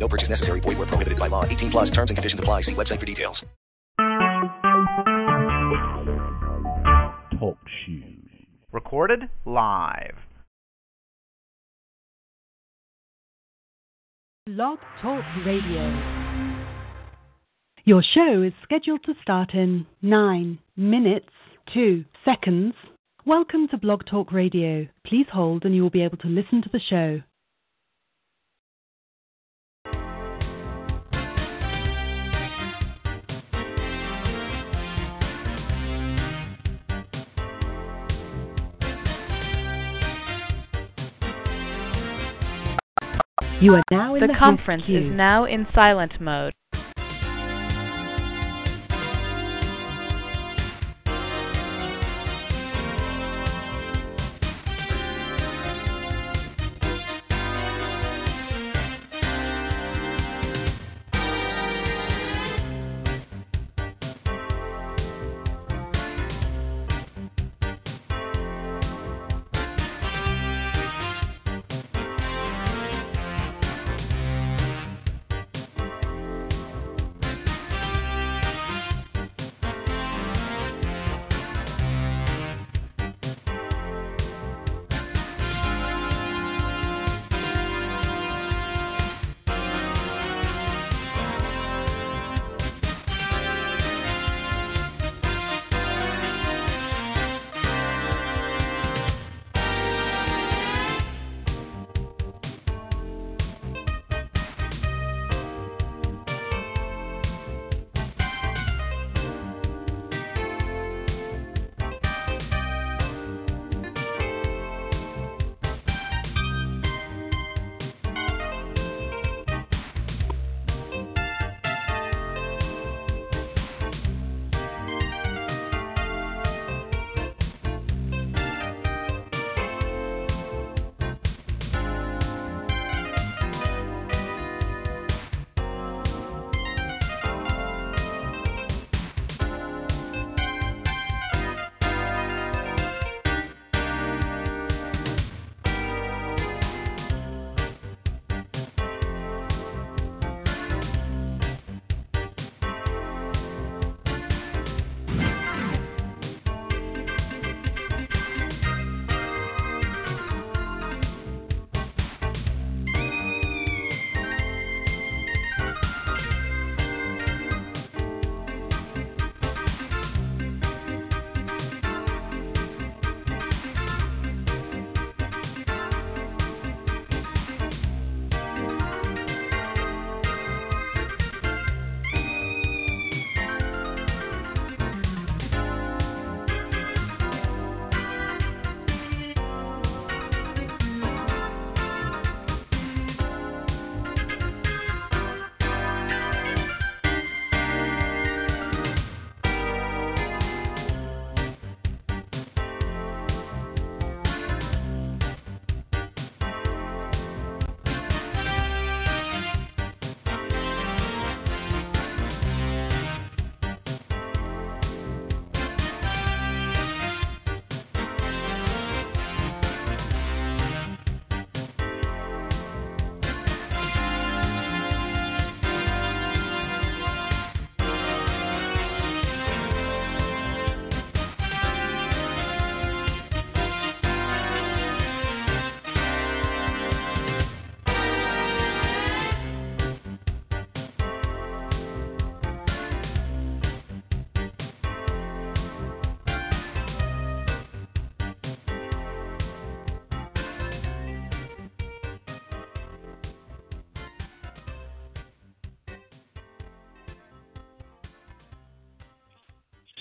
No purchase necessary. Void where prohibited by law. 18 plus terms and conditions apply. See website for details. Talk shoes. Recorded live. Blog Talk Radio. Your show is scheduled to start in 9 minutes 2 seconds. Welcome to Blog Talk Radio. Please hold and you will be able to listen to the show. You are now in The the, conference is now in silent mode.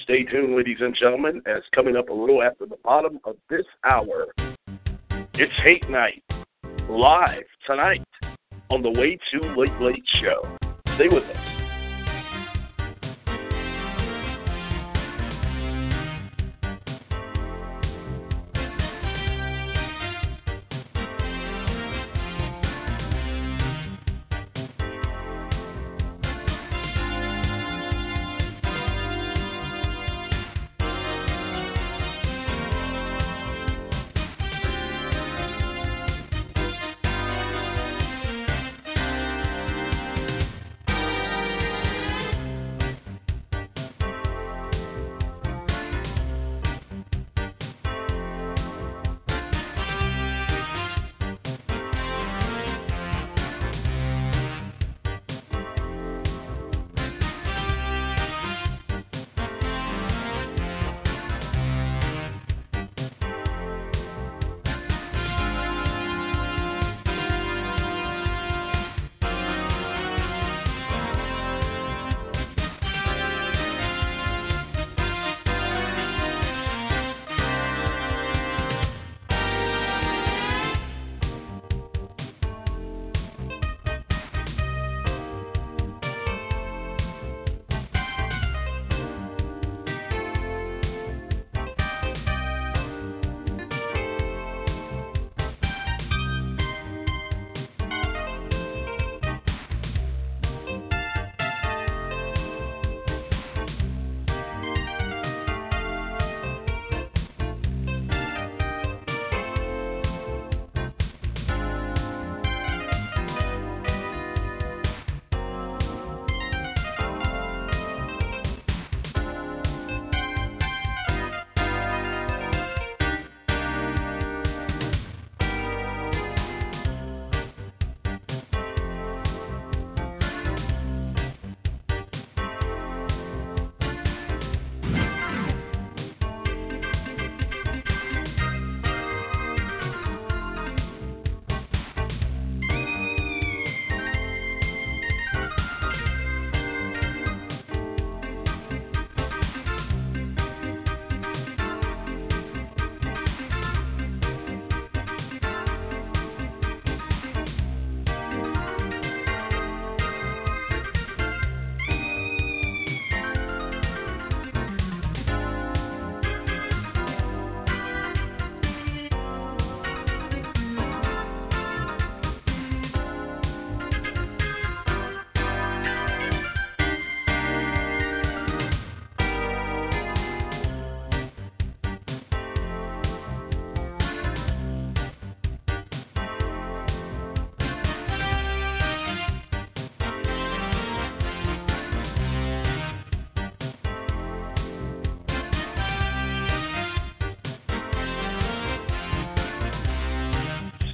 Stay tuned, ladies and gentlemen, as coming up a little after the bottom of this hour, it's Hate Night, live tonight on the Way Too Late Late Show. Stay with us.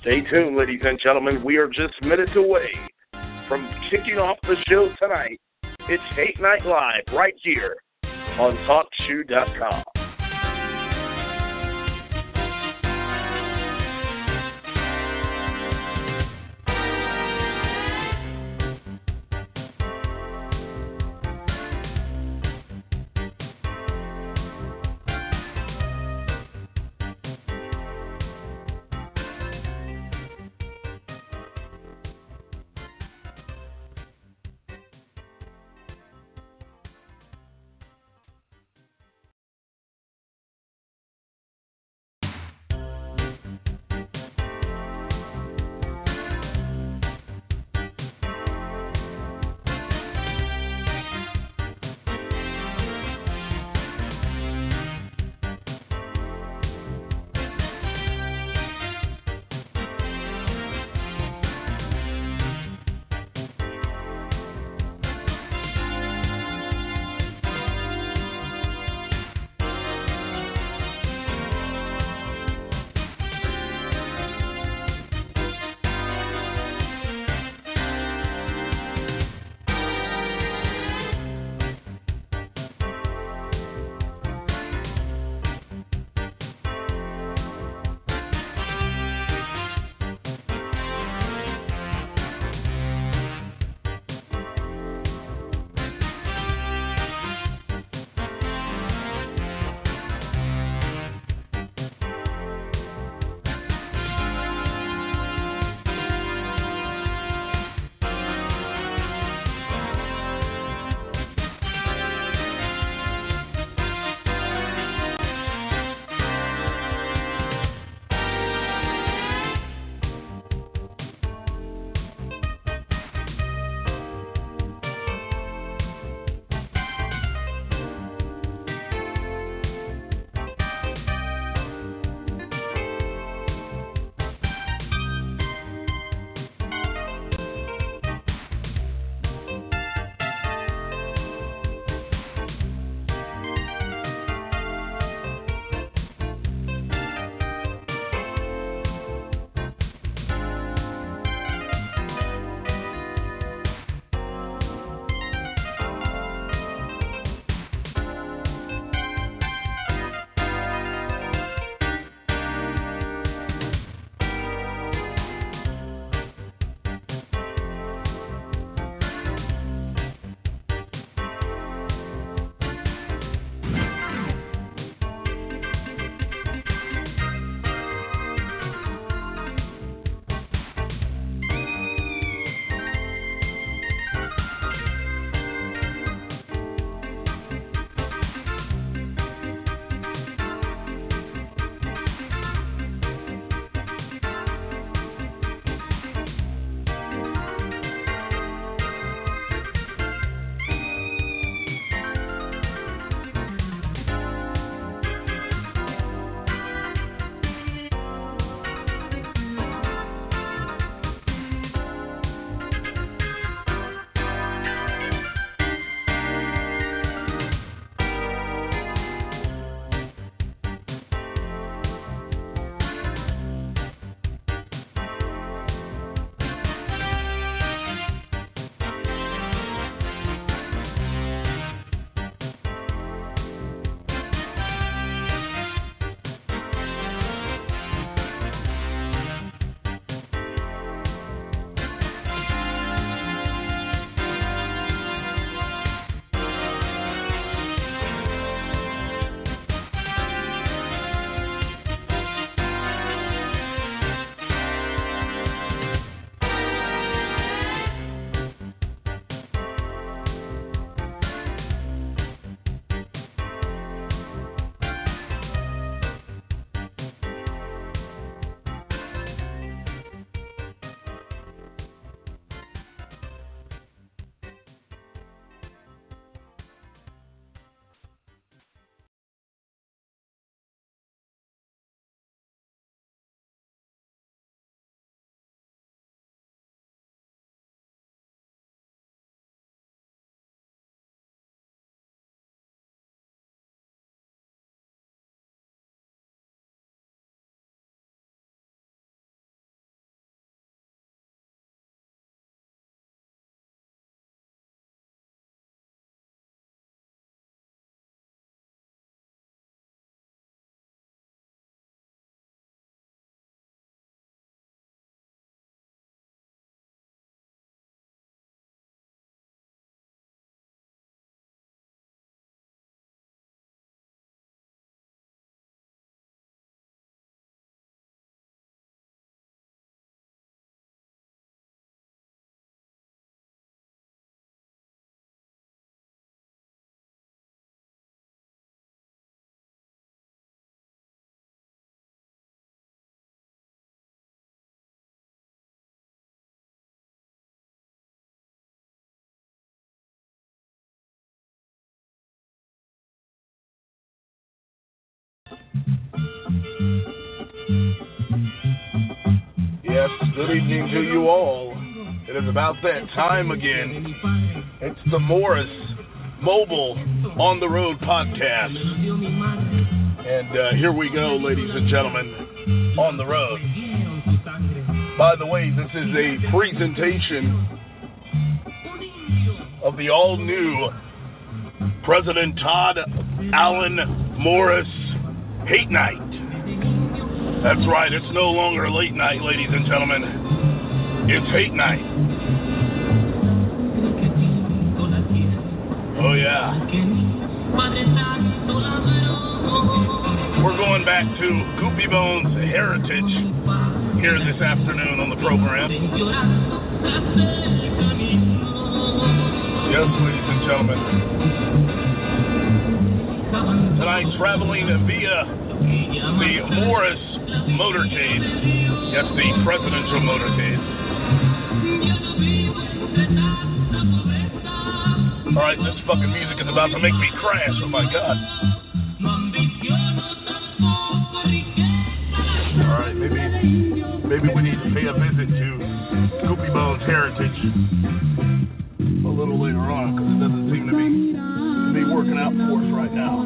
Stay tuned, ladies and gentlemen. We are just minutes away from kicking off the show tonight. It's Hate Night Live right here on TalkShoe.com. Good evening to you all. It is about that time again. It's the Morris Mobile On the Road podcast. And uh, here we go, ladies and gentlemen, on the road. By the way, this is a presentation of the all new President Todd Allen Morris Hate Night. That's right, it's no longer late night, ladies and gentlemen. It's hate night. Oh, yeah. We're going back to Goopy Bones heritage here this afternoon on the program. Yes, ladies and gentlemen. Tonight, traveling via the Morris motorcade. Yes, the presidential motorcade. All right, this fucking music is about to make me crash. Oh my god. All right, maybe maybe we need to pay a visit to Goopy Bones Heritage a little later on because it doesn't seem to be be working out for us right now.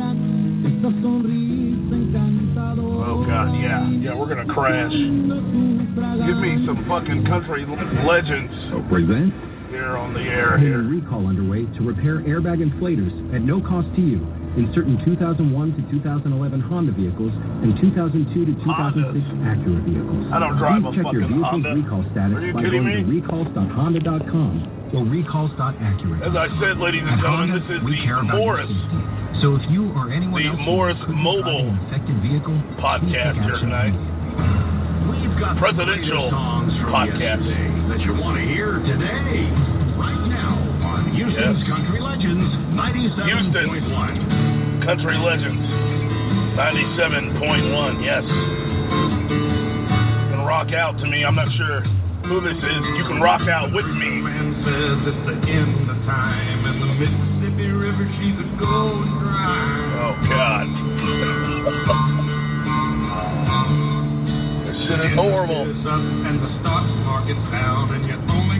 God, yeah, yeah, we're gonna crash. Give me some fucking country legends. So present. Here on the air here. Recall underway to repair airbag inflators at no cost to you in certain 2001 to 2011 Honda vehicles and 2002 to 2006 Hondas. Acura vehicles. I don't drive Please a check your fucking vehicle's Honda. recall status by kidding going to me? recalls.honda.com or recalls.acura. As I said, ladies and gentlemen, Honda, this is we the care about your Morris. So if you or anyone the else Morris could be Mobile driving an affected vehicle, podcast here tonight. We've got Presidential the songs from podcast. yesterday that you want to hear today, right now on Houston's Yes. Country Legends 97.1. Country Legends 97.1. Yes. You can rock out to me. I'm not sure who this is. You can rock out with me. Man says it's the end of time, and the Mississippi River she's a dry. Oh, God. this shit is horrible. And the stock market's down, and you only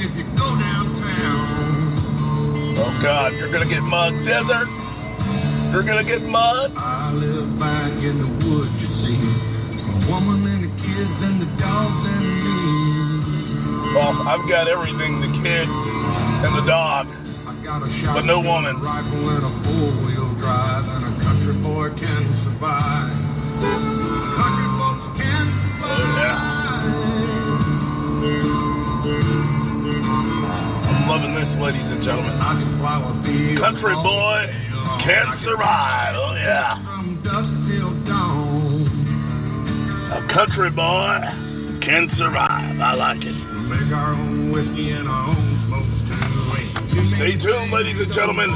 if you go downtown. Oh, God. You're to get mugged. Desert. You're to get mugged. I live back in the woods, you see. A woman and the kids and the dogs and me. Well, I've got everything the kid and the dog. I got a shotgun, But no woman. a rifle, and a four-wheel drive, and a country boy can survive. Country folks can survive. Oh, yeah. Loving this, ladies and gentlemen. I can flower fields Country boy can survive. Oh, yeah. From dusk till dawn. A country boy can survive. I like it. Make our own whiskey and our own smokes too. Stay tuned, ladies and gentlemen.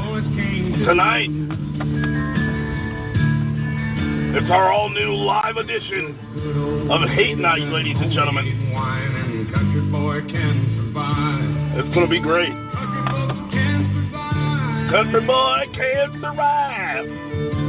Tonight, it's our all new live edition of Hate Night, ladies and gentlemen. Country boy can survive. It's to be great. Country boy can survive. Country boy can survive.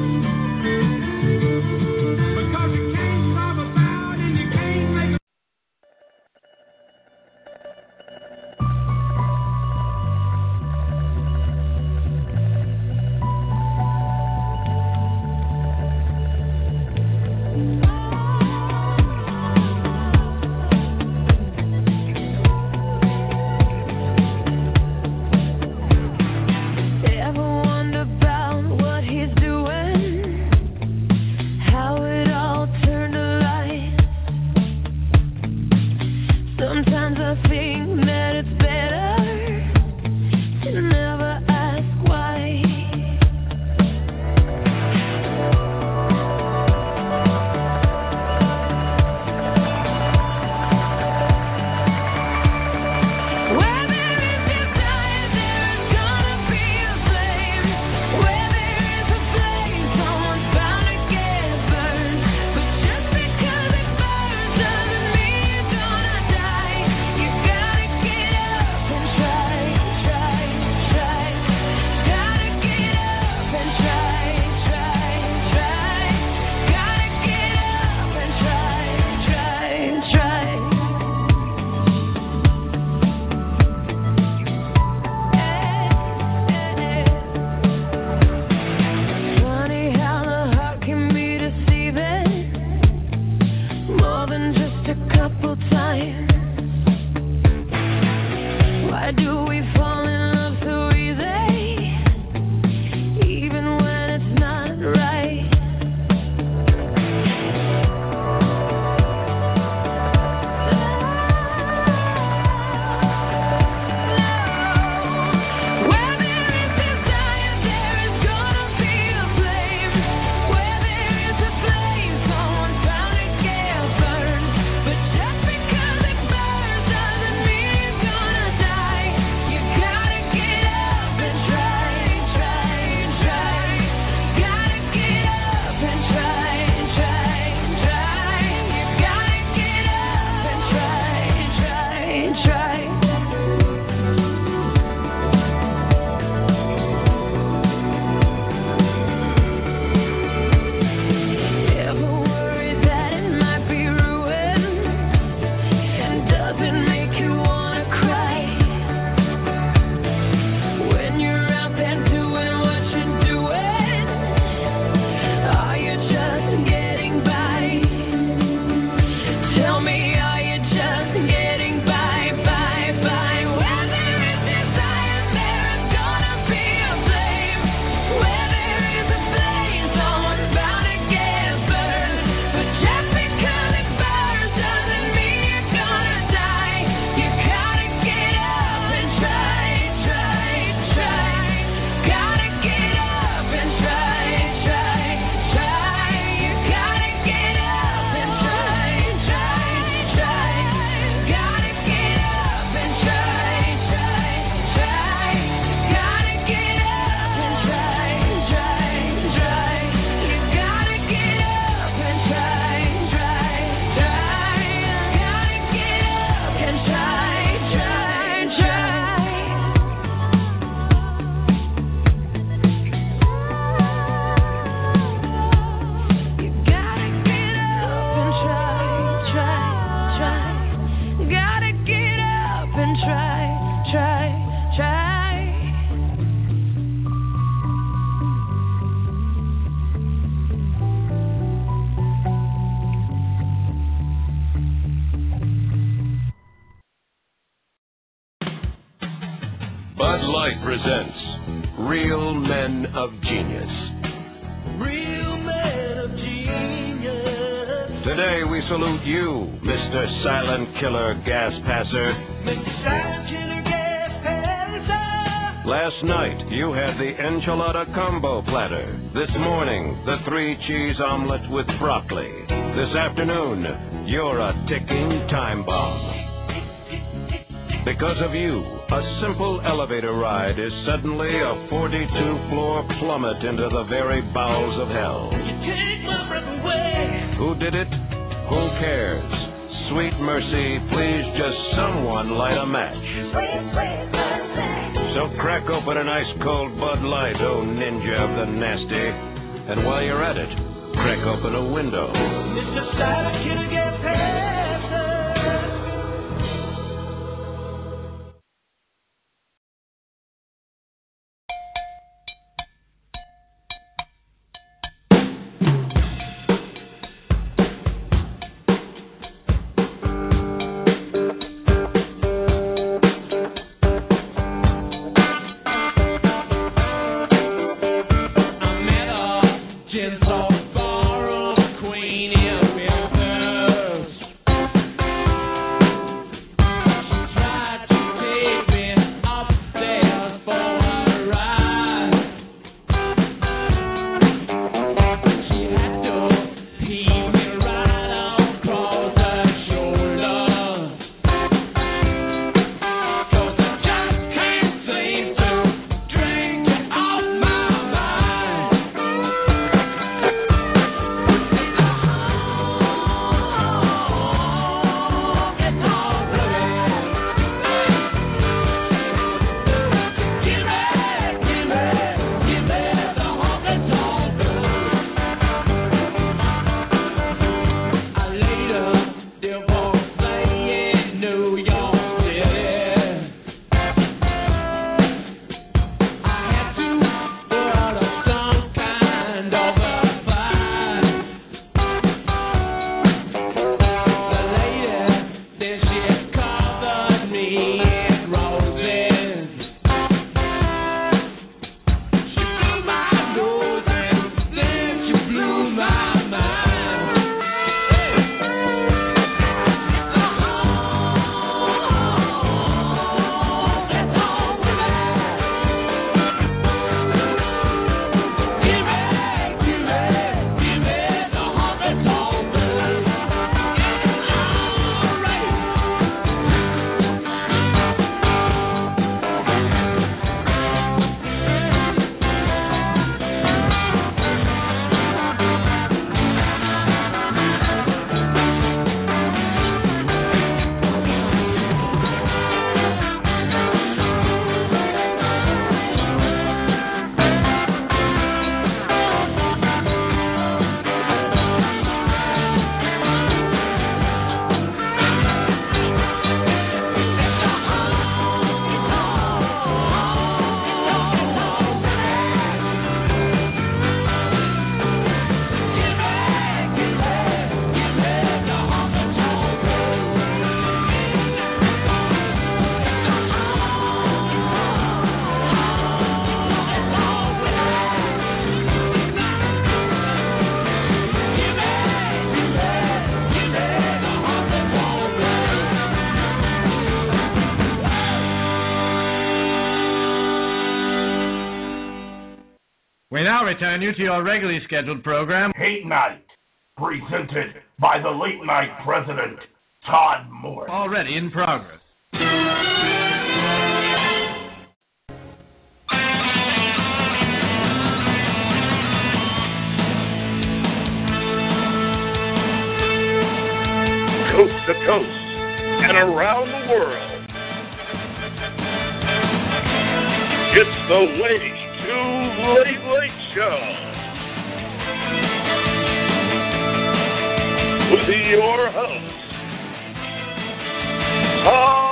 Enchilada combo platter. This morning, the three cheese omelet with broccoli. This afternoon, you're a ticking time bomb. Because of you, a simple elevator ride is suddenly a 42 floor plummet into the very bowels of hell. Who did it? Who cares? Sweet mercy, please just someone light a match. So crack open an ice cold Bud Light, oh ninja of the nasty. And while you're at it, crack open a window. Gas Passer. We now return you to your regularly scheduled program. Hate Night, presented by the late night president, Todd Moore. Already in progress. Coast to coast and around the world. It's the Way Too Late Late Show. With your host, Todd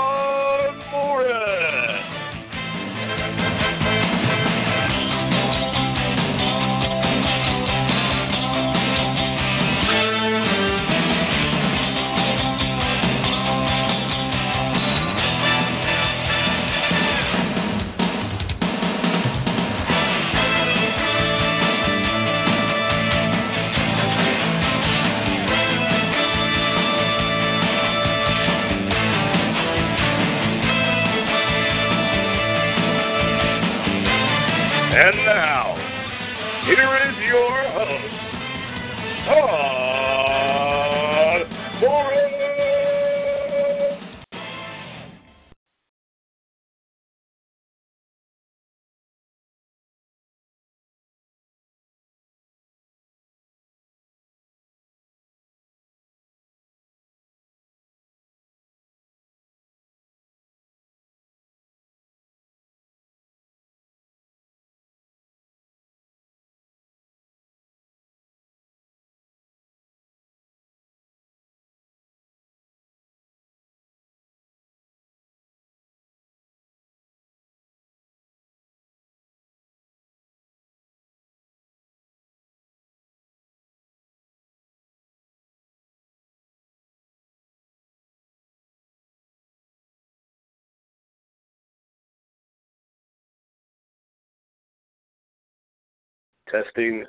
Testing.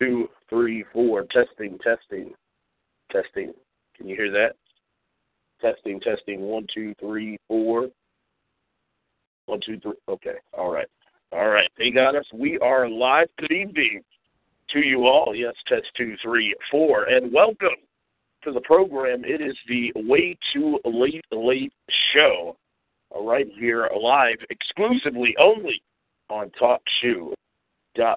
Two, three, four. Testing, testing, testing. Can you hear that? Testing, testing. One, two, three, four. One, two, three. Okay. All right. All right. They got us. We are live. Good evening to you all. Yes, test two, three, four. And welcome to the program. It is the Way Too Late Late Show. All right, here live exclusively only on TalkShoe dot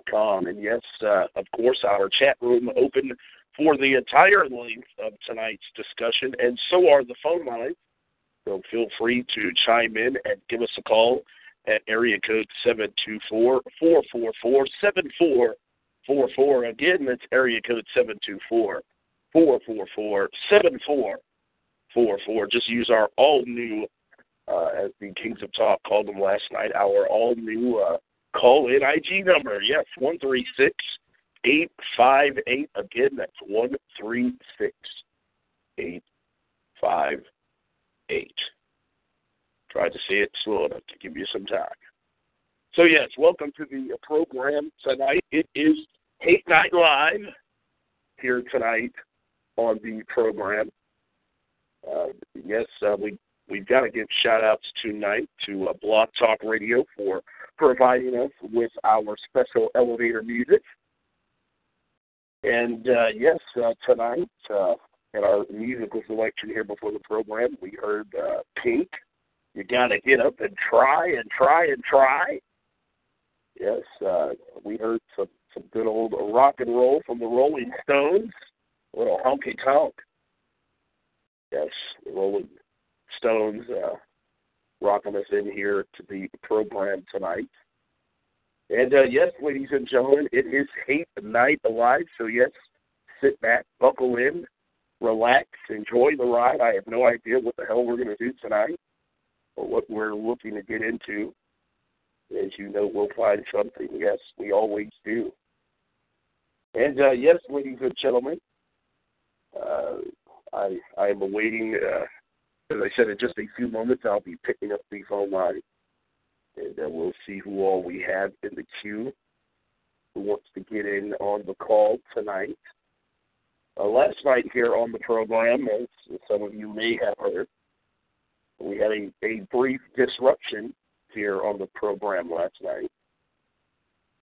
com. And yes, uh, of course, our chat room open for the entire length of tonight's discussion, and so are the phone lines. So feel free to chime in and give us a call at area code seven two four four four four seven four four four. Again, that's area code seven two four four four four seven four four four. Just use our all new, uh, as the Kings of Talk called them last night, our all new uh, call in IG number. Yes, one three six eight five eight. Again, that's one three six eight five eight. Try to say it slow enough to give you some time. So yes, welcome to the program tonight. It is Hate Night Live here tonight on the program. Uh, yes, uh, we we've got to give shout outs tonight to uh, Blog Talk Radio for providing us with our special elevator music. And uh, yes, uh, tonight uh, in our musical selection here before the program, we heard uh, Pink. You got to get up and try and try and try. Yes, uh, we heard some some good old rock and roll from the Rolling Stones. A little honky tonk. Yes, the Rolling Stones uh, rocking us in here to the program tonight. And uh, yes, ladies and gentlemen, it is Hate Night Alive. So yes, sit back, buckle in, relax, enjoy the ride. I have no idea what the hell we're going to do tonight or what we're looking to get into. As you know, we'll find something. Yes, we always do. And uh, yes, ladies and gentlemen, uh, I I am awaiting. Uh, as I said, in just a few moments, I'll be picking up the phone line, and uh, we'll see who all we have in the queue who wants to get in on the call tonight. Uh, last night here on the program, as some of you may have heard, we had a, a brief disruption here on the program last night.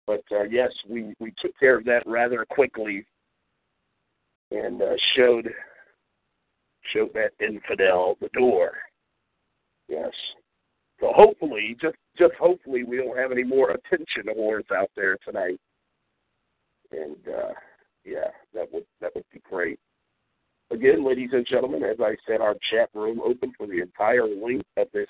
But uh, yes, we, we took care of that rather quickly and uh, showed showed that infidel the door. Yes. So hopefully, just just hopefully, we don't have any more attention whores out there tonight. And uh, yeah, that would that would be great. Again, ladies and gentlemen, as I said, our chat room open for the entire length of this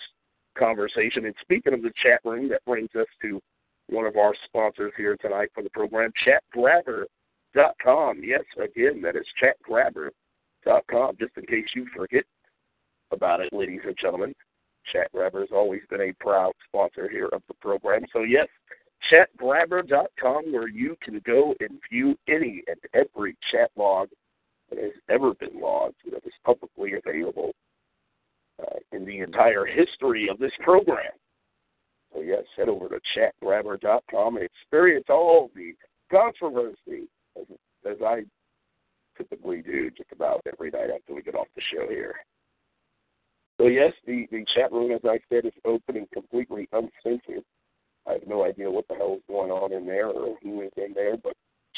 conversation. And speaking of the chat room, that brings us to one of our sponsors here tonight for the program, ChatGrabber.com. Yes, again, that is ChatGrabber.com. Just in case you forget about it, ladies and gentlemen, ChatGrabber has always been a proud sponsor here of the program. So yes, ChatGrabber.com, where you can go and view any and every chat log that has ever been logged that is publicly available uh, in the entire history of this program. So yes, head over to chatgrabber.com and experience all the controversy as, as I typically do just about every night after we get off the show here. So yes, the, the chat room, as I said, is open and completely uncensored. I have no idea what the hell is going on in there or who is in there, but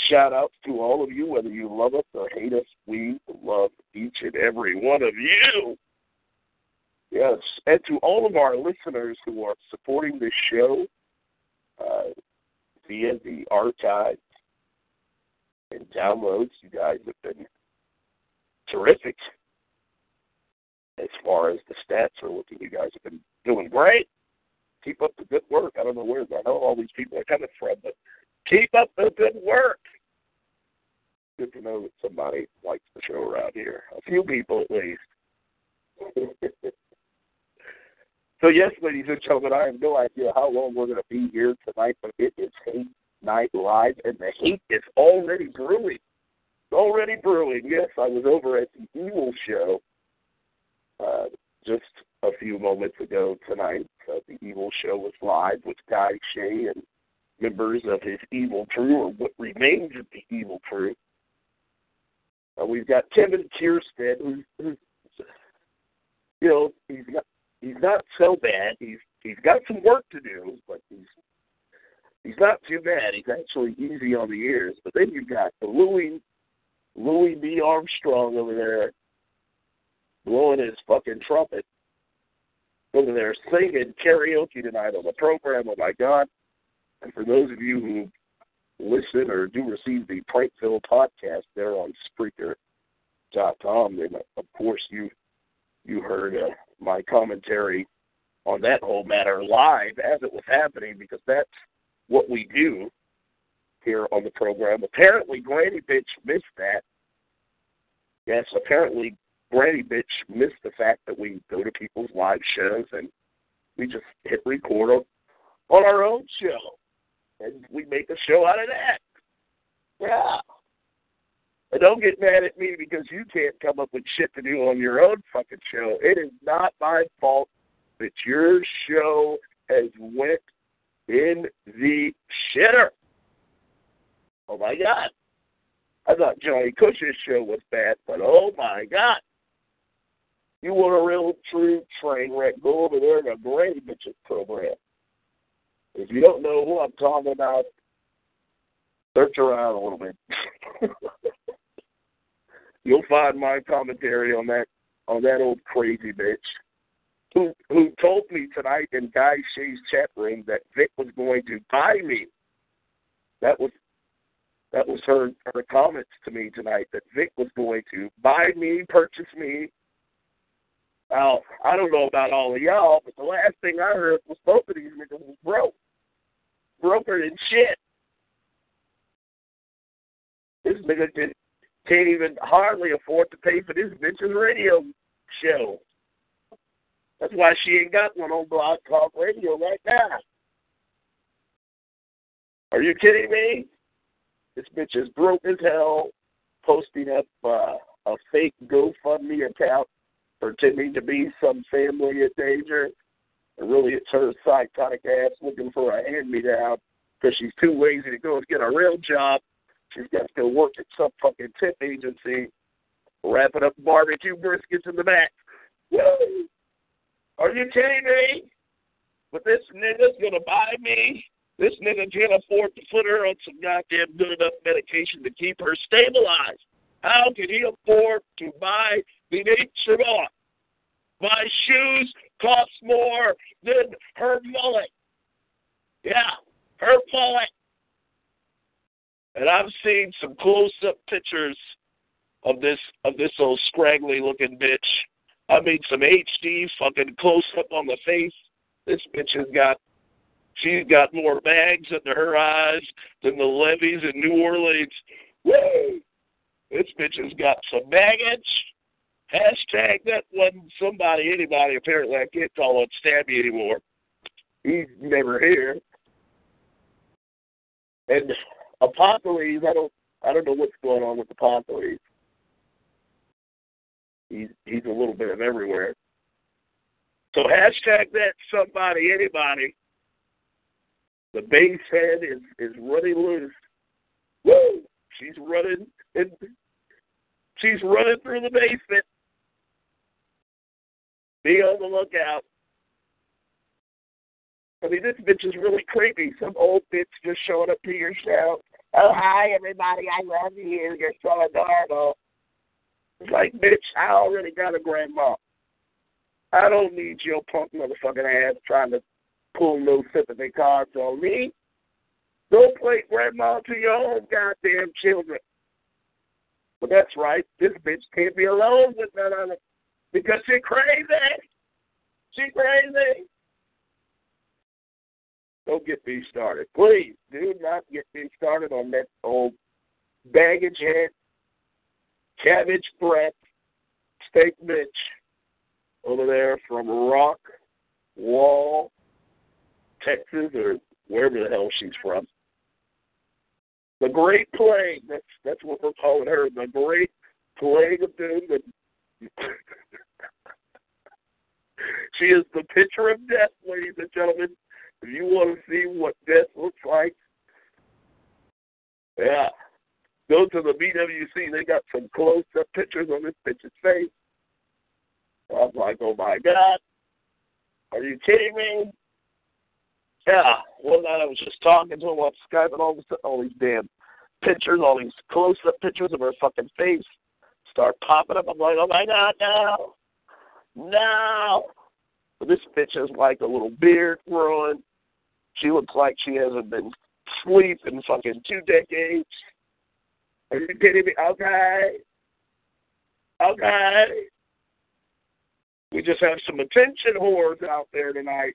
shout outs to all of you, whether you love us or hate us. We love each and every one of you. Yes, and to all of our listeners who are supporting this show uh, via the archives and downloads, you guys have been terrific as far as the stats are looking. You guys have been doing great. Keep up the good work. I don't know where the hell all these people are coming from, but keep up the good work. Good to know that somebody likes the show around here. A few people at least. so yes, ladies and gentlemen, I have no idea how long we're going to be here tonight, but it is Hate Night Live, and the hate is already brewing. It's already brewing. Yes, I was over at the Evil Show uh, just a few moments ago tonight. Uh, the Evil Show was live with Guy Shay and members of his evil crew, or what remains of the evil crew. Uh, we've got Kevin Kierstead, who's, who's, you know, he's not he's not so bad. He's he's got some work to do, but he's he's not too bad. He's actually easy on the ears. But then you've got Louis Louis B. Armstrong over there blowing his fucking trumpet over there singing karaoke tonight on the program. Oh my God. And for those of you who listen or do receive the Prankville podcast there on Spreaker.com, then of course you you heard uh, my commentary on that whole matter live as it was happening because that's what we do here on the program. Apparently, Granny Bitch missed that. Yes, apparently Granny Bitch missed the fact that we go to people's live shows and we just hit record on, on our own show. And we make a show out of that. Yeah. And don't get mad at me because you can't come up with shit to do on your own fucking show. It is not my fault that your show has went in the shitter. Oh my God. I thought Johnny Cush's show was bad, but oh my God. You want a real true train wreck, go over there to Granny Bitches program. If you don't know who I'm talking about, search around a little bit. You'll find my commentary on that on that old crazy bitch who who told me tonight in Guy Shay's chat room that Vic was going to buy me. That was that was her her comments to me tonight that Vic was going to buy me, purchase me. Now I don't know about all of y'all, but the last thing I heard was both of these niggas was broke, broker and shit. This nigga can't even hardly afford to pay for this bitch's radio show. That's why she ain't got one on Blog Talk Radio right now. Are you kidding me? This bitch is broke as hell, posting up uh, a fake GoFundMe account pretending to be some family in danger. And really, it's her psychotic ass looking for a hand me down because she's too lazy to go and get a real job. She's got to work at some fucking tip agency, wrapping up barbecue briskets in the back. Woo! Are you kidding me? But this nigga's gonna buy me. This nigga can't afford to put her on some goddamn good enough medication to keep her stabilized. How can he afford to buy the Tremont? My shoes cost more than her mullet. Yeah, her mullet. And I've seen some close-up pictures of this of this old scraggly looking bitch. I mean some HD fucking close up on the face. This bitch has got she's got more bags under her eyes than the levees in New Orleans. Woo! This bitch has got some baggage. Hashtag that wasn't somebody, anybody apparently I can't call it Stabby anymore. He's never here. And Apocalypse, I don't I don't know what's going on with Apocalypse. He's he's a little bit of everywhere. So hashtag that somebody anybody. The base head is is running loose. Woo! She's running and she's running through the basement. Be on the lookout. I mean, this bitch is really creepy. Some old bitch just showing up to your show. Oh, hi, everybody. I love you. You're so adorable. It's like, bitch, I already got a grandma. I don't need your punk motherfucking ass trying to pull no sympathy cards on me. Go play grandma to your own goddamn children. But that's right. This bitch can't be alone with none of them because she's crazy. She crazy. Don't get me started. Please do not get me started on that old baggage head, cabbage breath, steak bitch over there from Rock Wall, Texas, or wherever the hell she's from. The Great Plague. That's that's what we're calling her. The Great Plague of Doom. she is the picture of death, ladies and gentlemen. If you want to see what death looks like, yeah, go to the BWC. They got some close-up pictures on this bitch's face. I'm like, oh my god, are you kidding me? Yeah, one night I was just talking to him on Skype, and all of a sudden, all these damn pictures, all these close-up pictures of her fucking face start popping up. I'm like, oh my god, no, no. But this bitch has like a little beard growing. She looks like she hasn't been asleep in fucking two decades. Are you kidding me? Okay. Okay. We just have some attention whores out there tonight.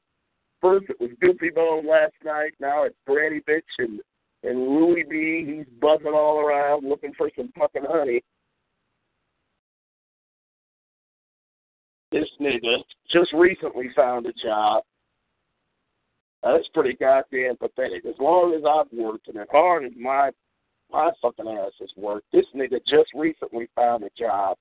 First it was Goofy Bone last night. Now it's Brandy Bitch and and Louie B. He's buzzing all around looking for some fucking honey. This nigga just recently found a job. That's pretty goddamn pathetic. As long as I've worked and as hard as my my fucking ass has worked, this nigga just recently found a job.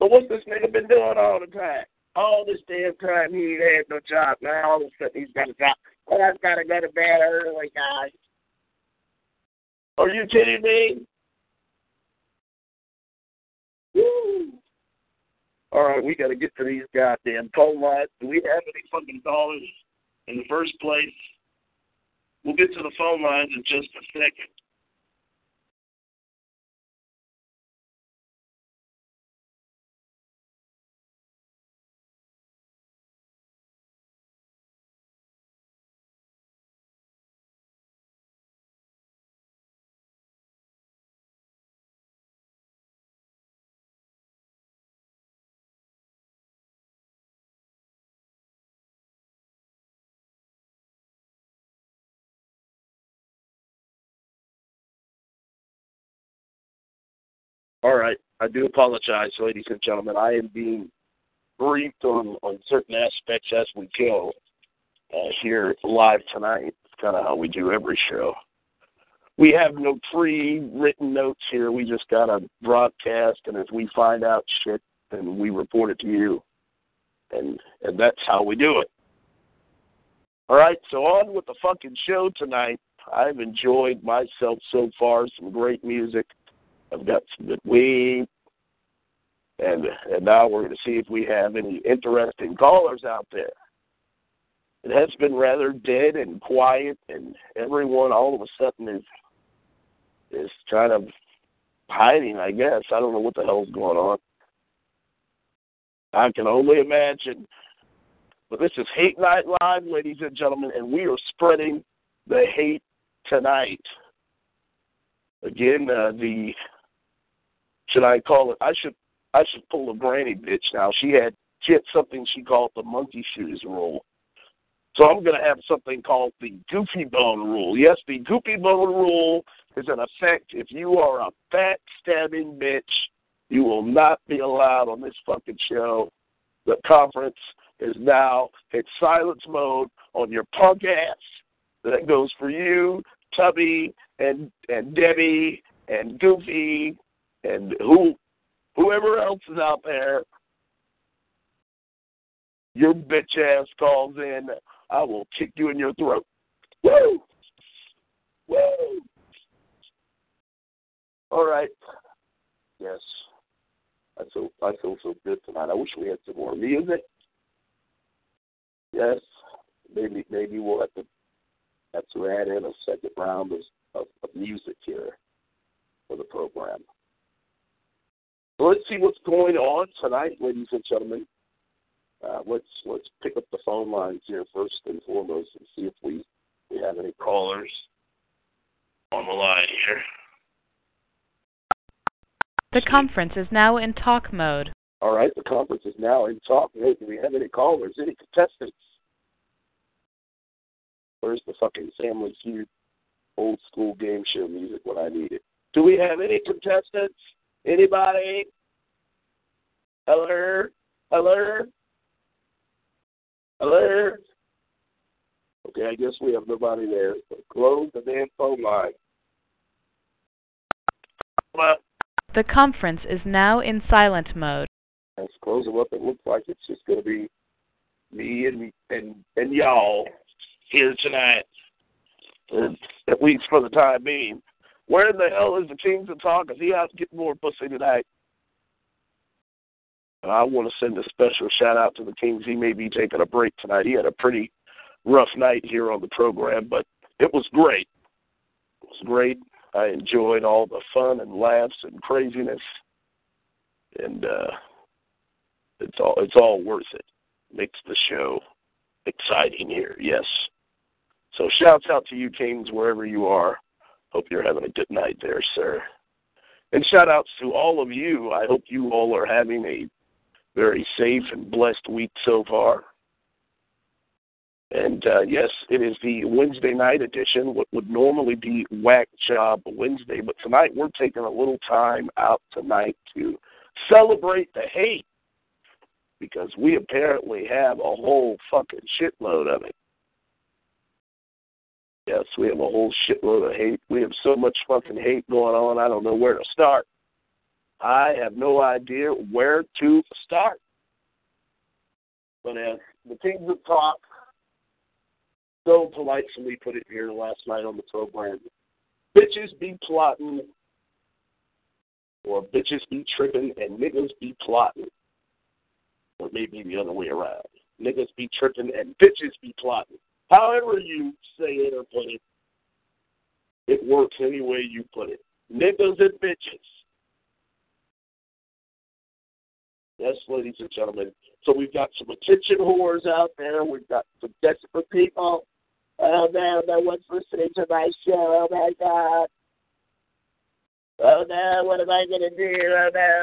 But what's this nigga been doing all the time? All this damn time he ain't had no job. Now all of a sudden he's got a job. Oh, I've got to go to bed early, guys. Are you kidding me? Woo. All right, we got to get to these goddamn phone lines. Do we have any fucking dollars in the first place? We'll get to the phone lines in just a second. All right. I do apologize, ladies and gentlemen. I am being briefed on, on certain aspects as we go uh, here live tonight. It's kind of how we do every show. We have no pre-written notes here. We just got a broadcast, and as we find out shit, then we report it to you, and and that's how we do it. All right. So on with the fucking show tonight. I've enjoyed myself so far. Some great music. I've got some good weed. And and now we're going to see if we have any interesting callers out there. It has been rather dead and quiet, and everyone all of a sudden is is kind of hiding. I guess I don't know what the hell's going on. I can only imagine. But this is Hate Night Live, ladies and gentlemen, and we are spreading the hate tonight. Again, uh, the should I call it? I should I should pull a granny bitch now. She had she had something she called the monkey shoes rule. So I'm going to have something called the goofy bone rule. Yes, the goofy bone rule is in effect if you are a fat stabbing bitch, you will not be allowed on this fucking show. The conference is now in silence mode on your punk ass. That goes for you, Tubby, and and Debbie, and Goofy, and who whoever else is out there, your bitch ass calls in, I will kick you in your throat. Woo! Woo! All right. Yes. I feel I feel so good tonight. I wish we had some more music. Yes. maybe maybe we'll have to have to add in a second round of, of, of music here for the program. Let's see what's going on tonight, ladies and gentlemen. Uh, let's let's pick up the phone lines here first and foremost and see if we we have any callers on the line here. The conference is now in talk mode. All right, the conference is now in talk. mode. do we have any callers? Any contestants? Where's the fucking Family Feud old school game show music when I need it? Do we have any contestants? Anybody? Hello? Hello? Hello? Okay, I guess we have nobody there. Close the damn phone line. Well, The conference is now in silent mode. let's close them up. It looks like it's just going to be me and and and y'all here tonight, at least for the time being. Where in the hell is the Kings of Talk? Is he out to get more pussy tonight? I want to send a special shout out to the Kings. He may be taking a break tonight. He had a pretty rough night here on the program, but it was great. It was great. I enjoyed all the fun and laughs and craziness, and uh, it's all it's all worth it. Makes the show exciting here. Yes. So shouts out to you, Kings, wherever you are. Hope you're having a good night there, sir. And shout outs to all of you. I hope you all are having a very safe and blessed week so far. And uh, yes, it is the Wednesday night edition, what would normally be Whack Job Wednesday. But tonight we're taking a little time out tonight to celebrate the hate because we apparently have a whole fucking shitload of it. Yes, we have a whole shitload of hate. We have so much fucking hate going on, I don't know where to start. I have no idea where to start. But as the Kings of Talk so politely put it here last night on the program, bitches be plotting or bitches be tripping and niggas be plotting. Or maybe the other way around. Niggas be tripping and bitches be plotting. However you say it or put it, it works any way you put it. Niggas and bitches. Yes, ladies and gentlemen. So we've got some attention whores out there. We've got some desperate people. Oh no, no one's listening to my show. Oh my god. Oh no, what am I gonna do? Oh no.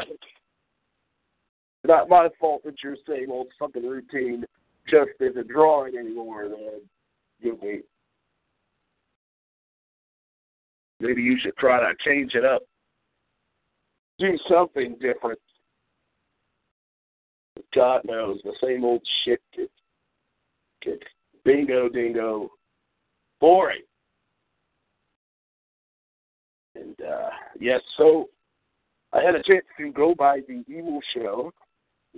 Not my fault that your same old fucking routine just isn't drawing anymore, man. You me. Maybe you should try to change it up. Do something different. God knows the same old shit gets, gets bingo dingo boring. And uh yes, so I had a chance to go by the evil show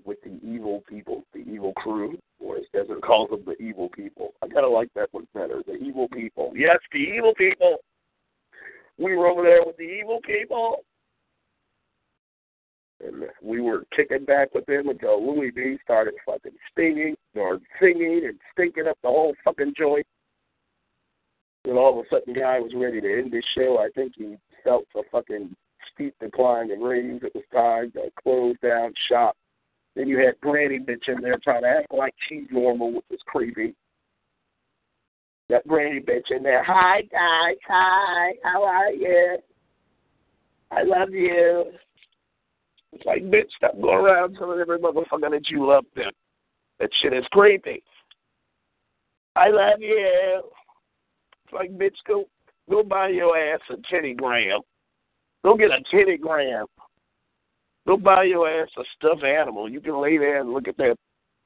with the evil people, the evil crew, or as Desert calls them, the evil people. I kind of like that one better, the evil people. Yes, the evil people. We were over there with the evil people, and we were kicking back with them until Louis B started fucking stinging or singing and stinking up the whole fucking joint. And all of a sudden, guy was ready to end his show. I think he felt a fucking steep decline in ratings. It was time to close down shop. Then you had Granny bitch in there trying to act like she's normal, which was creepy. That Granny bitch in there. Hi guys, hi, how are you? I love you. It's like bitch, stop going around telling every motherfucker that you love them. That shit is creepy. I love you. It's like bitch, go go buy your ass a titty gram. Go get a titty gram. Go buy your ass a stuffed animal. You can lay there and look at that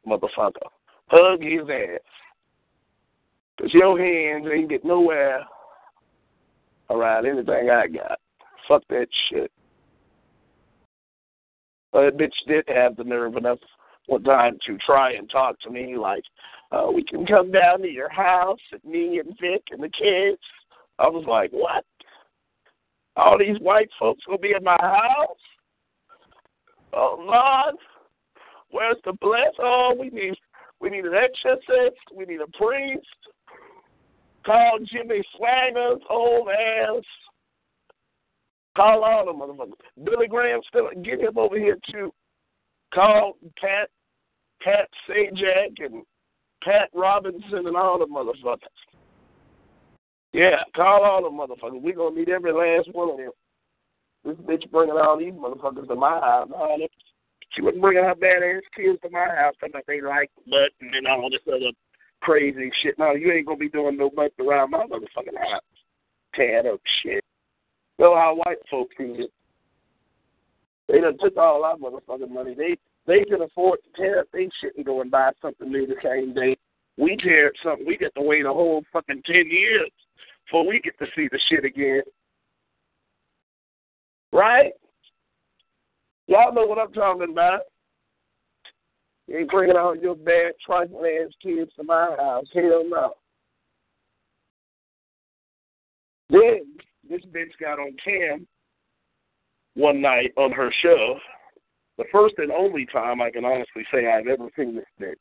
motherfucker. Hug his ass. Because your hands ain't get nowhere around anything I got. Fuck that shit. But that bitch did have the nerve enough one time to try and talk to me like, uh, we can come down to your house and me and Vic and the kids. I was like, what? All these white folks gonna be in my house? Oh Lord, where's the bless? Oh, we need We need an exorcist. We need a priest. Call Jimmy Swaggart, old ass. Call all the motherfuckers. Billy Graham still get him over here too. Call Pat Pat Sajak and Pat Robinson and all the motherfuckers. Yeah, call all the motherfuckers. We gonna need every last one of them. This bitch bringing all these motherfuckers to my house. No, she wasn't bringing her bad ass kids to my house because they like butt and all this other crazy shit. No, you ain't gonna be doing no butt around my motherfucking house. Tearing up shit. Know how white folks do it. They done took all our motherfucking money. They they can afford to tear up their shit and go and buy something new the same day. We tear up something, we get to wait a whole fucking ten years before we get to see the shit again. Right? Y'all know what I'm talking about. You ain't bringing all your bad, trifling ass kids to my house. Hell no. Then this bitch got on cam one night on her show. The first and only time I can honestly say I've ever seen this bitch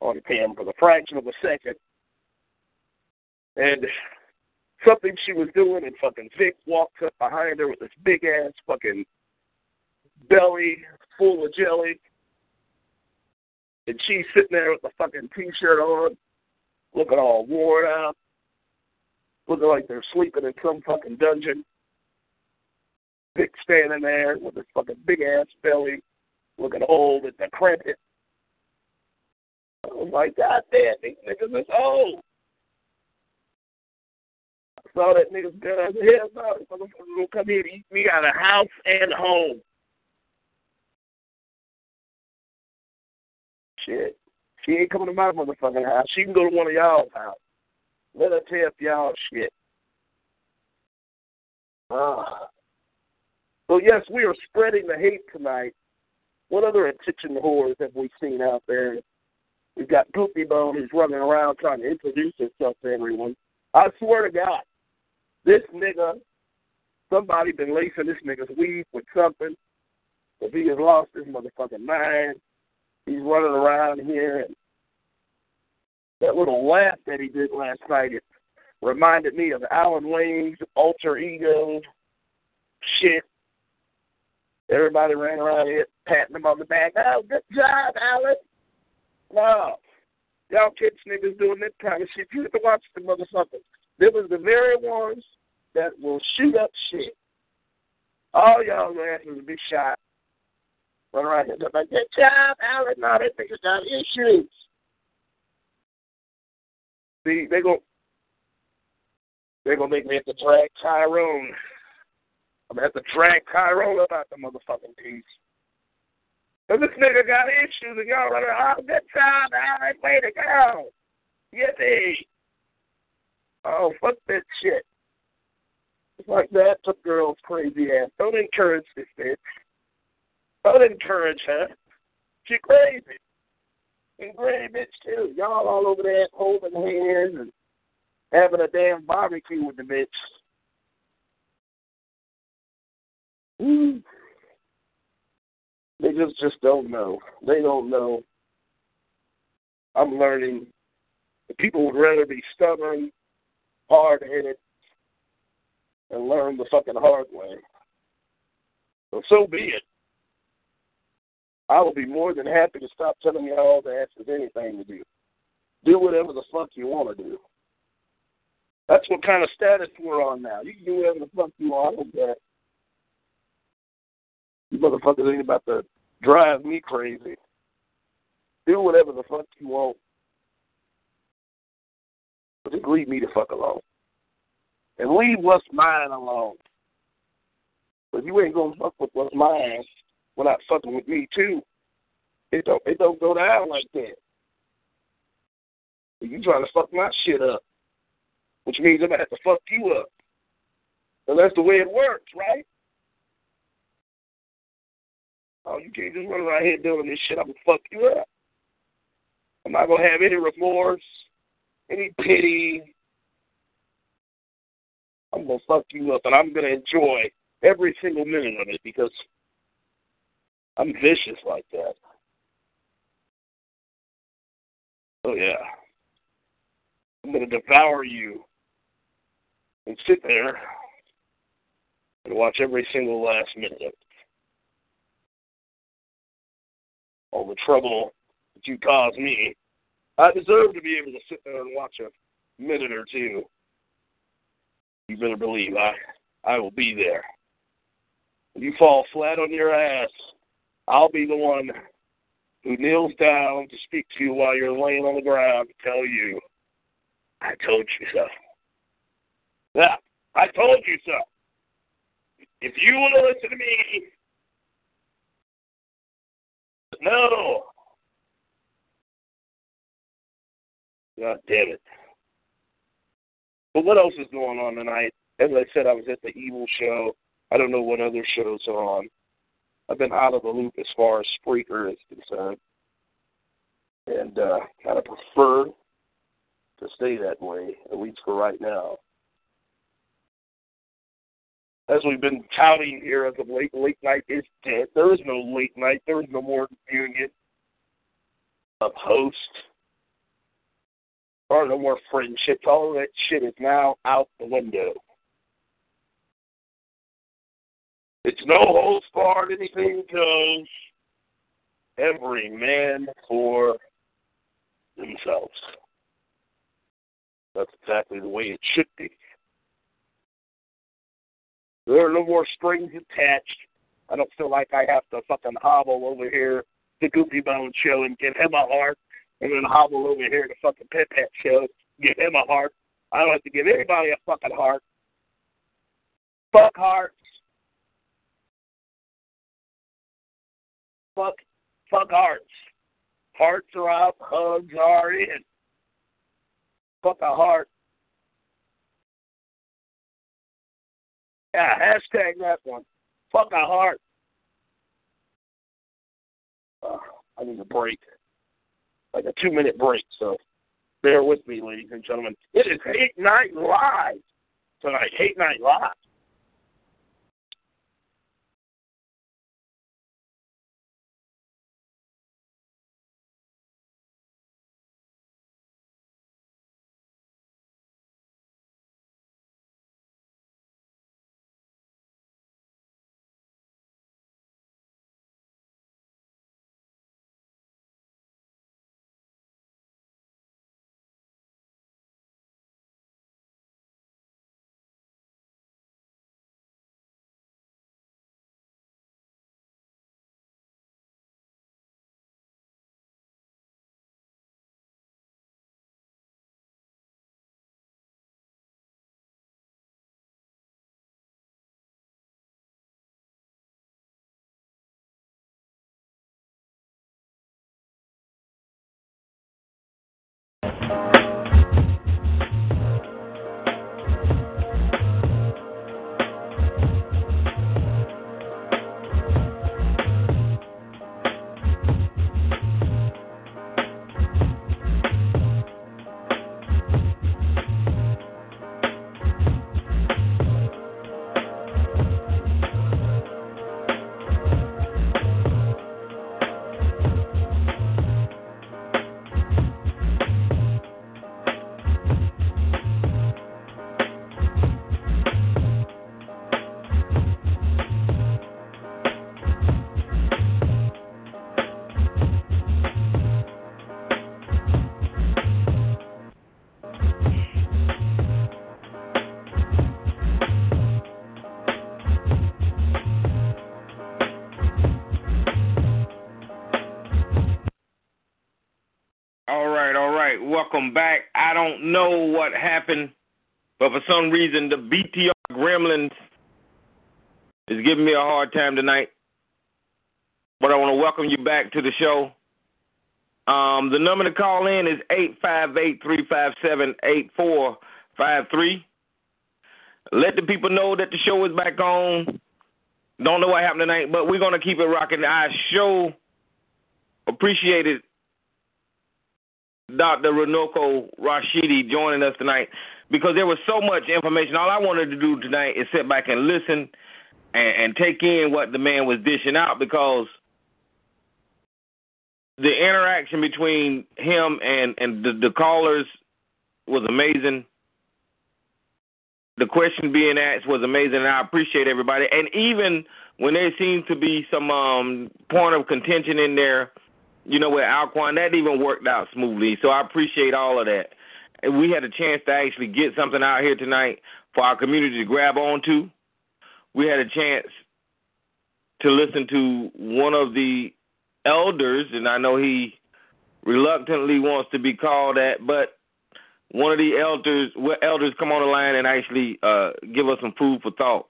on cam for the fraction of a second. And something she was doing, and fucking Vic walked up behind her with this big ass fucking belly full of jelly. And she's sitting there with a fucking t shirt on, looking all worn out, looking like they're sleeping in some fucking dungeon. Vic standing there with his fucking big ass belly, looking old and decrepit. I was like, God damn, these niggas is old. Saw that nigga's gun. I said, hell no, this motherfucker's gonna come here and eat me out of house and home. Shit. She ain't coming to my motherfucking house. She can go to one of y'all's house. Let her tell y'all shit. Ah. So yes, we are spreading the hate tonight. What other attention whores have we seen out there? We've got Goopy Bone who's running around trying to introduce himself to everyone. I swear to God, this nigga, somebody been lacing this nigga's weed with something. If he has lost his motherfucking mind, he's running around here and that little laugh that he did last night it reminded me of Alan Wayne's alter ego shit. Everybody ran around here patting him on the back. Oh, good job, Alan. No. Y'all kids niggas doing this kind of shit. You have to watch the motherfuckers. They was the very ones that will shoot up shit. All y'all asses will be shot. Run around here like, good job, Alan. No, that nigga's got issues. See, they go they're gonna make me have to drag Tyrone. I'm gonna have to drag Tyrone about the motherfucking piece. And this nigga got issues and y'all like, oh, good job, Alan, way to go. Yippee. Oh, fuck that shit. Like that took girl's crazy ass. Don't encourage this bitch. Don't encourage her. She crazy. And crazy bitch too. Y'all all over there holding hands and having a damn barbecue with the bitch. Mm. They just just don't know. They don't know. I'm learning. People would rather be stubborn, hard headed, and learn the fucking hard way. So so be it. I will be more than happy to stop telling you all to ask anything to do. Do whatever the fuck you want to do. That's what kind of status we're on now. You can do whatever the fuck you want. I don't. You motherfuckers ain't about to drive me crazy. Do whatever the fuck you want. But just leave me the fuck alone. And leave what's mine alone. But you ain't gonna fuck with what's mine without fucking with me too. It don't it don't go down like that. You trying to fuck my shit up. Which means I'm gonna have to fuck you up. And that's the way it works, right? Oh, you can't just run around here doing this shit. I'm gonna fuck you up. I'm not gonna have any remorse, any pity. I'm gonna fuck you up, and I'm gonna enjoy every single minute of it because I'm vicious like that. Oh yeah. I'm gonna devour you and sit there and watch every single last minute of it. All the trouble that you caused me, I deserve to be able to sit there and watch a minute or two. You better believe I I will be there. You fall flat on your ass, I'll be the one who kneels down to speak to you while you're laying on the ground to tell you, I told you so. Yeah, I told you so. If you want to listen to me, no. God damn it. But what else is going on tonight? As I said, I was at the Evil Show. I don't know what other shows are on. I've been out of the loop as far as Spreaker is concerned. And uh, kind of prefer to stay that way, at least for right now. As we've been touting here as of late, late night is dead. There is no late night. There is no more union of host or no more friendships. All that shit is now out the window. It's no holds barred, anything goes. Every man for themselves. That's exactly the way it should be. There are no more strings attached. I don't feel like I have to fucking hobble over here to Goopy Bone show and give him a heart, and then hobble over here to fucking Pet Pet show, give him a heart. I don't have to give anybody a fucking heart. Fuck hearts. Fuck, fuck hearts. Hearts are out, hugs are in. Fuck a heart. Yeah, hashtag that one. Fuck a heart. I need a break. Like a two minute break, so bear with me, ladies and gentlemen. It is Hate Night Live tonight. Hate Night Live. Back. I don't know what happened, but for some reason the BTR Gremlins is giving me a hard time tonight. But I want to welcome you back to the show. Um, the number to call in is eight five eight three five seven eight four five three. Let the people know that the show is back on. Don't know what happened tonight, but we're gonna keep it rocking. I show appreciated Dr. Runoko Rashidi joining us tonight because there was so much information. All I wanted to do tonight is sit back and listen and, and take in what the man was dishing out because the interaction between him and and the, the callers was amazing. The question being asked was amazing, and I appreciate everybody. And even when there seemed to be some um, point of contention in there, you know, with Alquan, that even worked out smoothly. So I appreciate all of that. And we had a chance to actually get something out here tonight for our community to grab onto. We had a chance to listen to one of the elders, and I know he reluctantly wants to be called that, but one of the elders elders come on the line and actually uh, give us some food for thought.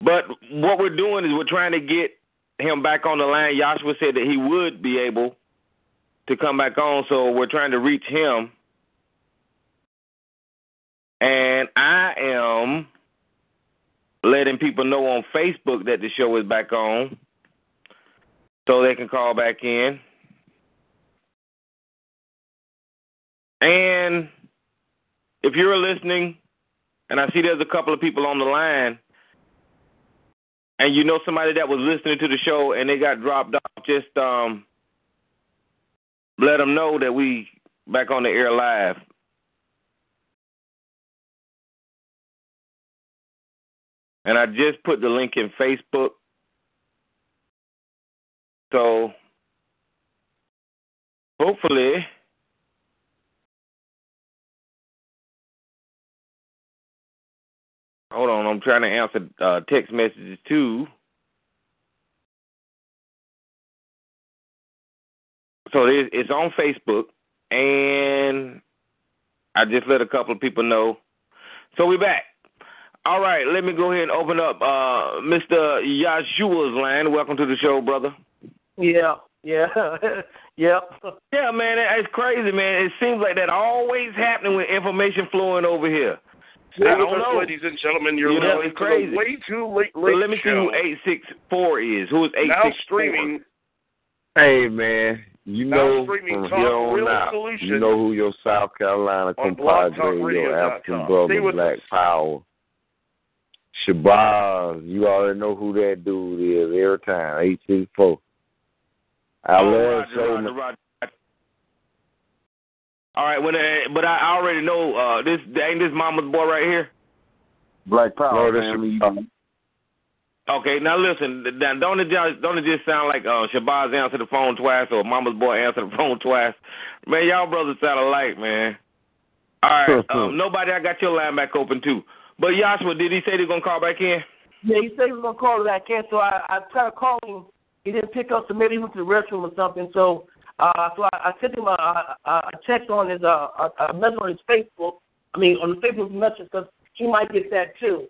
But what we're doing is we're trying to get him back on the line. Joshua said that he would be able to come back on, so we're trying to reach him. And I am letting people know on Facebook that the show is back on so they can call back in. And if you're listening, and I see there's a couple of people on the line, and you know somebody that was listening to the show and they got dropped off, just um, let them know that we back on the air live. And I just put the link in Facebook. So hopefully Hold on, I'm trying to answer uh, text messages too. So it's on Facebook, and I just let a couple of people know. So we're back. All right, let me go ahead and open up uh, Mr. Yashua's line. Welcome to the show, brother. Yeah, yeah, yep. Yeah, man, it's crazy, man. It seems like that always happening with information flowing over here. I don't know. ladies and gentlemen, you're You know, listening it's crazy. to way too late, So let me see who eight six four is. Who is eight now six four? streaming. Hey man, you know streaming from here on Real out, Solution you know who your South Carolina compadre, your African brother, Black us. Power. Shabazz, you already know who that dude is every time. Eight six four. I Oh, love Roger, so Roger, much. Roger. All right, when uh, but I already know uh, this ain't this mama's boy right here. Black Power, No, this family. Shabazz. Okay, now listen, th- th- don't it just don't it just sound like uh, Shabazz answered the phone twice or Mama's boy answered the phone twice? Man, y'all brothers sound alike, man. All right, um, nobody, I got your line back open too. But Joshua, did he say they're gonna call back in? Yeah, he said he was gonna call back in, so I I tried to call him. He didn't pick up, so maybe he went to the restroom or something. So uh, so I, I sent him a, a, a text on his uh a, a message on his Facebook. I mean on the Facebook message because he might get that too.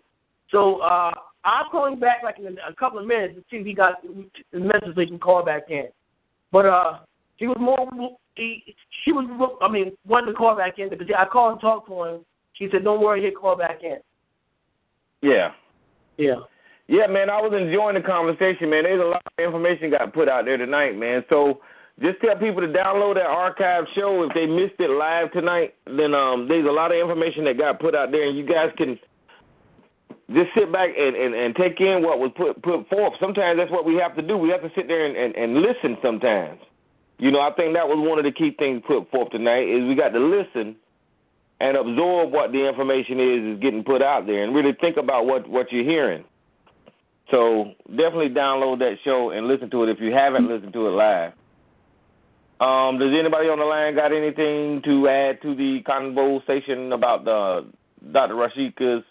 So uh, I'll call him back like in a, couple of minutes to see if he got the message so he can call back in. But uh, he was more he she was I mean wanted to call back in because I called and talked to him. She said, "Don't worry, he'll call back in." Yeah. Yeah. Yeah, man, I was enjoying the conversation, man. There's a lot of information got put out there tonight, man. So just tell people to download that archive show if they missed it live tonight. Then um, there's a lot of information that got put out there, and you guys can just sit back and, and, and take in what was put put forth. Sometimes that's what we have to do. We have to sit there and, and, and listen. Sometimes, you know, I think that was one of the key things put forth tonight is we got to listen and absorb what the information is is getting put out there, and really think about what what you're hearing. So definitely download that show and listen to it if you haven't listened to it live. Um, does anybody on the line got anything to add to the conversation about the Dr. Rashika's?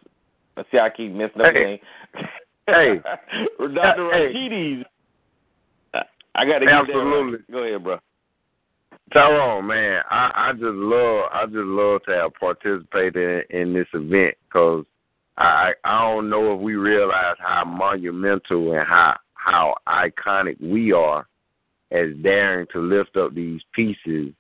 Let's see, I keep messing up the name. Hey. Dr. Hey. Rashidi's. I got to get Absolutely. right. Go ahead, bro. Tyrone, man, I, I just love, I just love to have participated in, in this event because I, I don't know if we realize how monumental and how how iconic we are as daring to lift up these pieces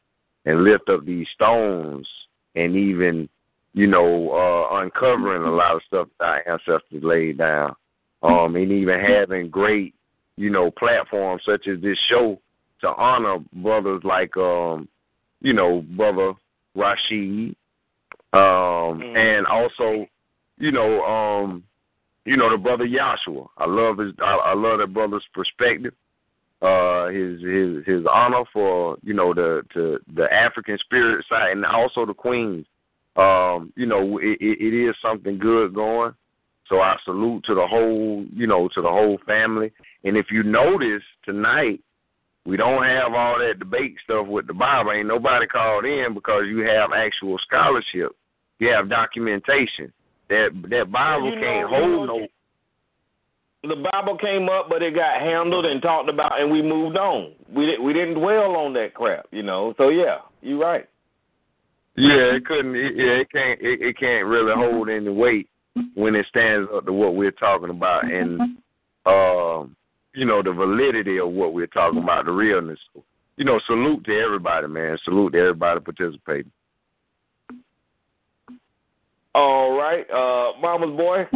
and lift up these stones and even, you know, uh, uncovering a lot of stuff that our ancestors laid down. Um, and even having great, you know, platforms such as this show to honor brothers like um, you know, brother Rashid, um, and also, you know, um, you know, the brother Joshua. I love his I, I love that brother's perspective. Uh his his his honor for you know the to the African spirit side and also the queens. Um, you know, it, it, it is something good going. So I salute to the whole, you know, to the whole family. And if you notice tonight, we don't have all that debate stuff with the Bible. Ain't nobody called in because you have actual scholarship. You have documentation. That that Bible can't know- hold no The Bible came up, but it got handled and talked about, and we moved on. We didn't we didn't dwell on that crap, you know. So yeah, you're right. Yeah, it couldn't. It, yeah, it can't. It, it can't really hold any weight when it stands up to what we're talking about, and um, you know the validity of what we're talking about, the realness. You know, salute to everybody, man. Salute to everybody participating. All right, uh, Mama's boy.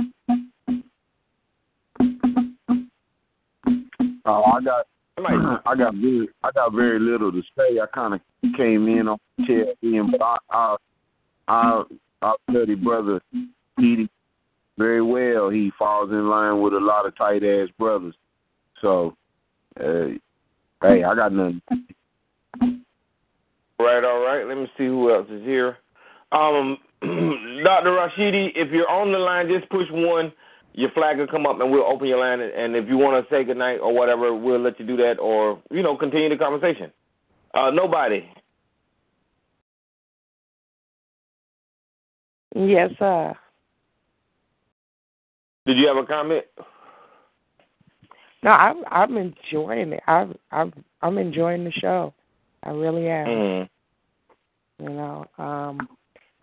Uh, I got I got very I got very little to say. I kind of came in on end, but I I I, study brother Petey very well. He falls in line with a lot of tight ass brothers. So, uh, hey, I got nothing. Right, all right. Let me see who else is here. Um, Dr. Rashidi, if you're on the line, just push one. Your flag will come up, and we'll open your line. And if you want to say goodnight or whatever, we'll let you do that, or you know, continue the conversation. Uh, nobody. Yes, sir. Did you have a comment? No, I'm I'm enjoying it. I'm I'm I'm enjoying the show. I really am. Mm. You know, um,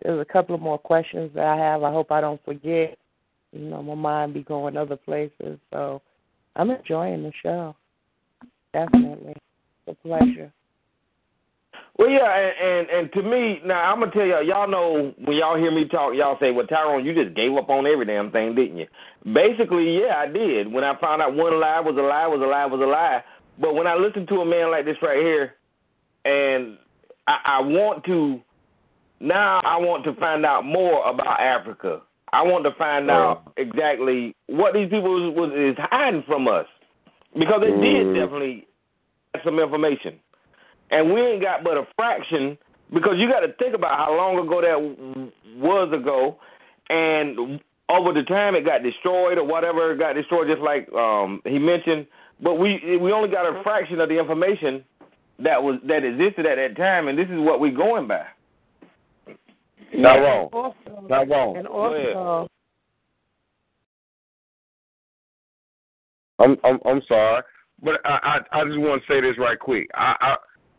there's a couple of more questions that I have. I hope I don't forget. You know, my mind be going other places, so I'm enjoying the show. Definitely, it's a pleasure. Well, yeah, and, and and to me, now I'm gonna tell y'all. Y'all know when y'all hear me talk, y'all say, "Well, Tyrone, you just gave up on every damn thing, didn't you?" Basically, yeah, I did. When I found out one lie was a lie, was a lie, was a lie. But when I listen to a man like this right here, and I, I want to now, I want to find out more about Africa. I want to find out exactly what these people was, was is hiding from us, because they did definitely have some information. And we ain't got but a fraction because you got to think about how long ago that was ago, and over the time it got destroyed or whatever it got destroyed, just like um, he mentioned. But we we only got a fraction of the information that was that existed at that time, and this is what we're going by. Not wrong. Also, Not wrong. and Go also, I'm I'm I'm sorry, but I I, I just want to say this right quick. I, I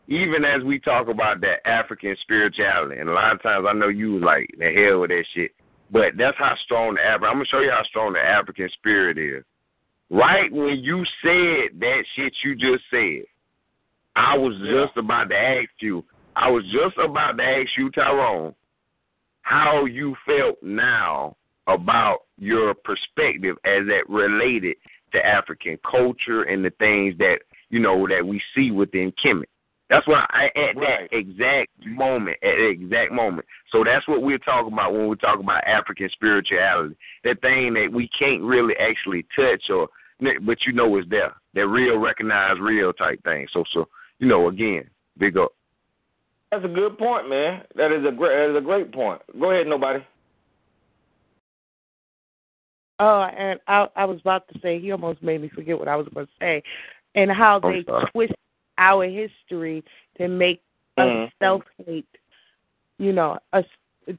even as we talk about that African spirituality, and a lot of times I know you like the hell with that shit, but that's how strong the African. I'm gonna show you how strong the African spirit is. Right when you said that shit you just said, I was just about to ask you. I was just about to ask you, Tyrone, how you felt now about your perspective as that related to African culture and the things that you know that we see within Kemet. That's what I at Right. that exact moment, at that exact moment. So that's what we're talking about when we talk about African spirituality. That thing that we can't really actually touch or but you know it's there. That real recognized real type thing. So so you know, again, big up. That's a good point, man. That is a great that is a great point. Go ahead, nobody. oh, and I I was about to say he almost made me forget what I was going to say, and how I'm they sorry. twist our history to make Mhm. us self hate. You know, us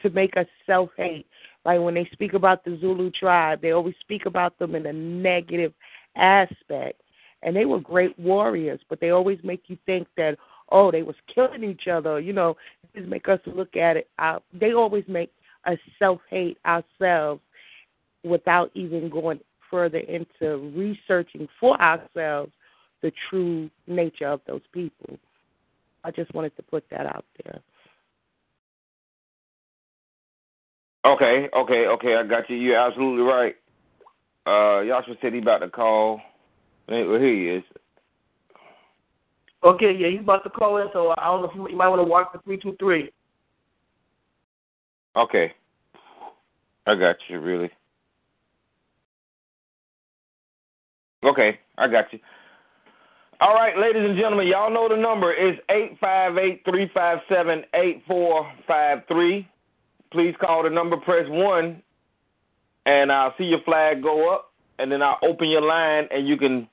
to make us self hate. Like when they speak about the Zulu tribe, they always speak about them in a negative aspect. And they were great warriors, but they always make you think that oh, they was killing each other. You know, just make us look at it. Uh, they always make us self hate ourselves without even going further into researching for ourselves the true nature of those people. I just wanted to put that out there. Okay, okay, okay. I got you. You're absolutely right. Uh, Yasha said he about to call. Well, here he is. Okay, yeah, he's about to call in, so I don't know if you, might want to watch the three two three. Okay. I got you, really. Okay, I got you. All right, ladies and gentlemen, y'all know the number is eight five eight three five seven eight four five three. Please call the number, press one, and I'll see your flag go up, and then I'll open your line, and you can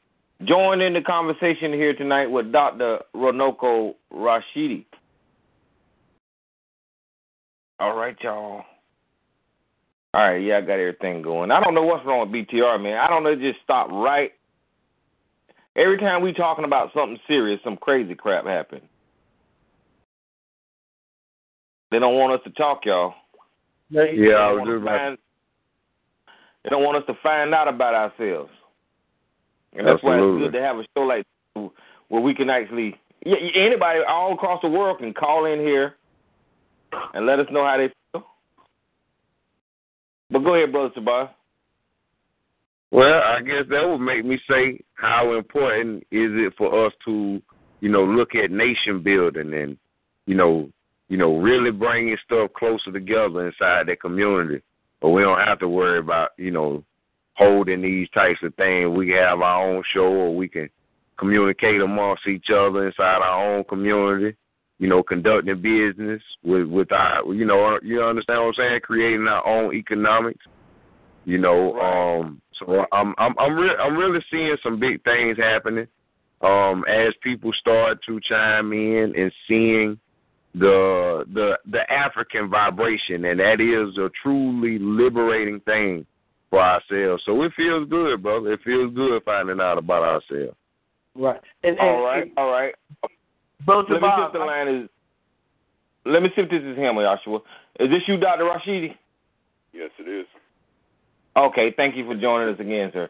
join in the conversation here tonight with Dr. Runoko Rashidi. All right, y'all. All right, yeah, I got everything going. I don't know what's wrong with BTR, man. I don't know, it just stopped right. Every time we talking about something serious, some crazy crap happen. They don't want us to talk, y'all. Yeah, They I was want just to find- They don't want us to find out about ourselves. And that's why it's good to have a show like this where we can actually yeah, anybody all across the world can call in here and let us know how they feel. But go ahead, brother Sabah. Well, I guess that would make me say how important is it for us to, you know, look at nation building and, you know, you know, really bringing stuff closer together inside that community. But we don't have to worry about, you know, holding these types of things. We have our own show or we can communicate amongst each other inside our own community. You know, conducting business with with our, you know, you understand what I'm saying? Creating our own economics. You know, um, so I'm I'm I'm re- I'm really seeing some big things happening. Um, as people start to chime in and seeing the the the African vibration, and that is a truly liberating thing for ourselves. So it feels good, brother. It feels good finding out about ourselves. Right. And, and, All right, all right. Brother Let me see if the line is. Let me see if this is him, Joshua. Is this you, Dr. Rashidi? Yes, it is. Okay, thank you for joining us again, sir.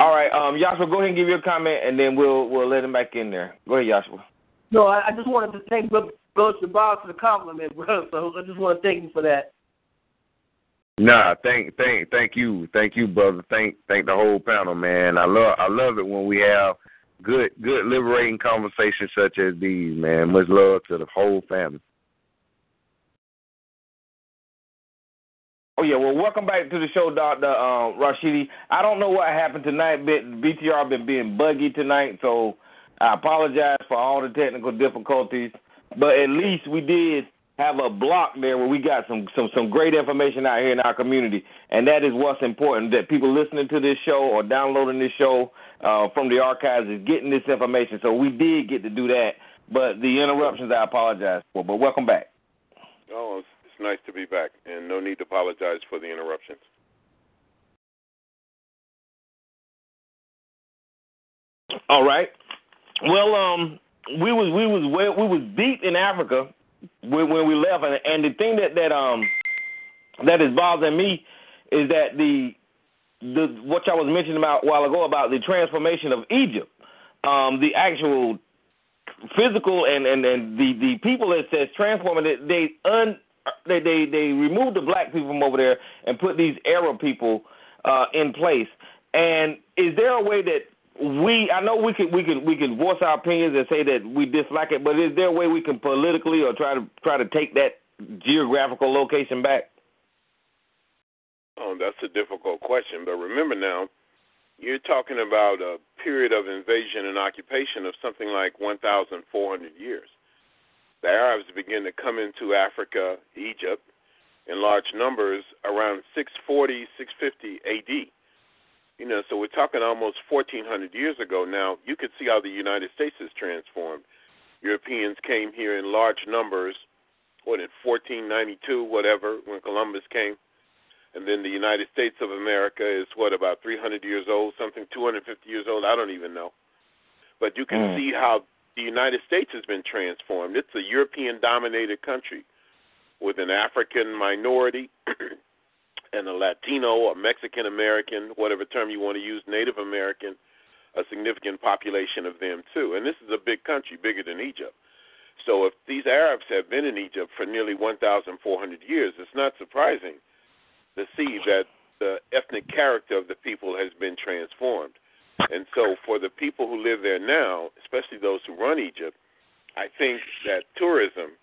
All right, um, Joshua, go ahead and give your comment, and then we'll we'll let him back in there. Go ahead, Joshua. No, I, I just wanted to thank Brother Brother Bob for the compliment, brother. So I just want to thank you for that. Nah, thank thank thank you, thank you, brother. Thank thank the whole panel, man. I love I love it when we have good good liberating conversations such as these, man. Much love to the whole family. Oh yeah, well, welcome back to the show, Doctor uh, Rashidi. I don't know what happened tonight, but BTR been being buggy tonight, so I apologize for all the technical difficulties. But at least we did have a block there where we got some some some great information out here in our community, and that is what's important. That people listening to this show or downloading this show uh, from the archives is getting this information. So we did get to do that, but the interruptions I apologize for. But welcome back. Oh, it's, it's nice to be back, and no need to apologize for the interruptions. All right. Well, um, we was we was well, we was deep in Africa when, when we left, and, and the thing that that um that is bothering me is that the the what y'all was mentioning about a while ago about the transformation of Egypt, um, the actual physical and and and the the people that says transforming it, they un they they they removed the black people from over there and put these Arab people uh, in place. And is there a way that we I know we can we can we can voice our opinions and say that we dislike it, but is there a way we can politically or try to try to take that geographical location back? Oh, that's a difficult question, but remember now, you're talking about a period of invasion and occupation of something like 1,400 years. The Arabs began to come into Africa, Egypt, in large numbers around 640, 650 AD. You know, so we're talking almost 1,400 years ago. Now, you could see how the United States has transformed. Europeans came here in large numbers, what, in 1492, whatever, when Columbus came. And then the United States of America is, what, about 300 years old, something 250 years old? I don't even know. But you can Mm. see how the United States has been transformed. It's a European dominated country with an African minority Latino or Mexican American, whatever term you want to use, Native American, a significant population of them too. And this is a big country, bigger than Egypt. So if these Arabs have been in Egypt for nearly 1,400 years, it's not surprising to see that the ethnic character of the people has been transformed. And so for the people who live there now, especially those who run Egypt, I think that tourism,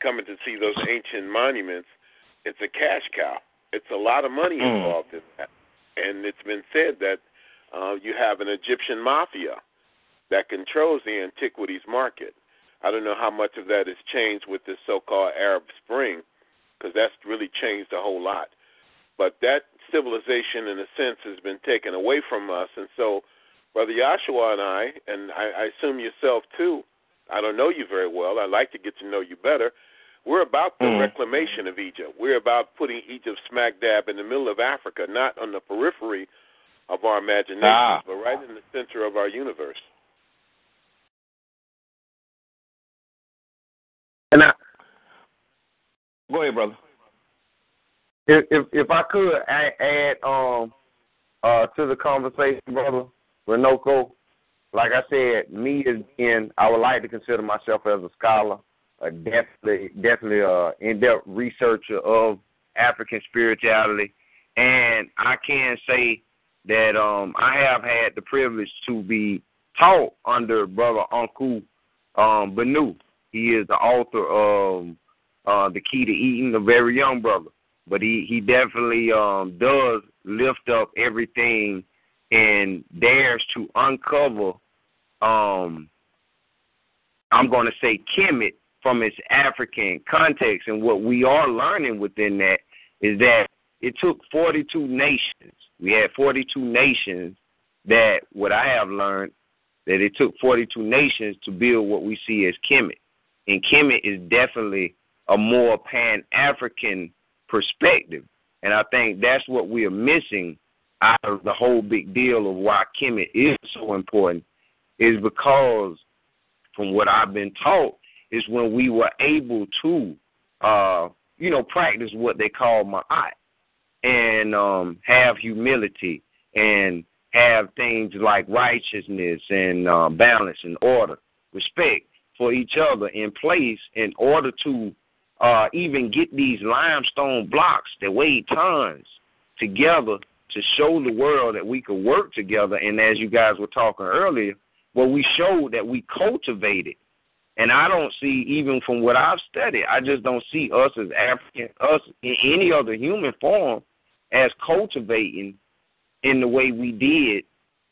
coming to see those ancient monuments, it's a cash cow. It's a lot of money Mm. involved in that. And it's been said that uh, you have an Egyptian mafia that controls the antiquities market. I don't know how much of that has changed with this so-called Arab Spring, because that's really changed a whole lot. But that civilization, in a sense, has been taken away from us, and so Brother Joshua and I, and I, I assume yourself too. I don't know you very well. I'd like to get to know you better. We're about the Mhm. reclamation of Egypt. We're about putting Egypt smack dab in the middle of Africa, not on the periphery of our imagination, Ah. but right in the center of our universe. And I, Go ahead, brother. if if, if I could add, add um uh to the conversation, brother Runoko, like I said, me as being I would like to consider myself as a scholar, a definitely definitely a in depth researcher of African spirituality and I can say that um I have had the privilege to be taught under brother Uncle um. He is the author of uh The Key to Eating, a very young brother. But he, he definitely um does lift up everything and dares to uncover um I'm gonna say Kemet from its African context and what we are learning within that is that it took 42 nations. We had 42 nations that what I have learned that it took 42 nations to build what we see as Kemet. And Kemet is definitely a more pan African perspective. And I think that's what we are missing out of the whole big deal of why Kemet is so important is because from what I've been taught is when we were able to uh you know practice what they call ma'at and um have humility and have things like righteousness and uh, balance and order, respect for each other in place in order to uh, even get these limestone blocks that weigh tons together to show the world that we could work together. And as you guys were talking earlier, well, we showed that we cultivated. And I don't see, even from what I've studied, I just don't see us as African, us in any other human form, as cultivating in the way we did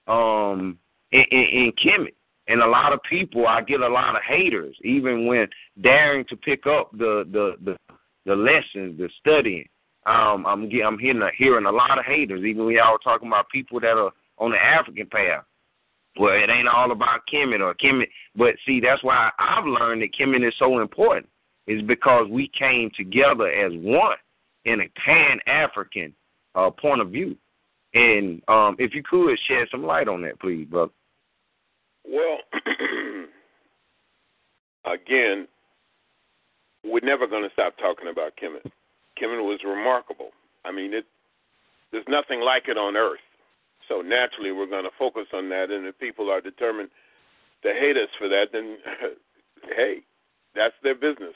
um, in, in, in Kemet. And a lot of people, I get a lot of haters, even when daring to pick up the the the, the lessons, the studying. Um, I'm I'm hearing a, hearing a lot of haters, even when y'all talking about people that are on the African path. Well, it ain't all about Kemet or Kemet, but see, that's why I've learned that Kemet is so important. Is because we came together as one in a pan African uh, point of view. And um, if you could shed some light on that, please, brother. Well, again, we're never going to stop talking about Kemet. Kemet was remarkable. I mean, it there's nothing like it on Earth. So naturally, we're going to focus on that. And if people are determined to hate us for that, then hey, that's their business.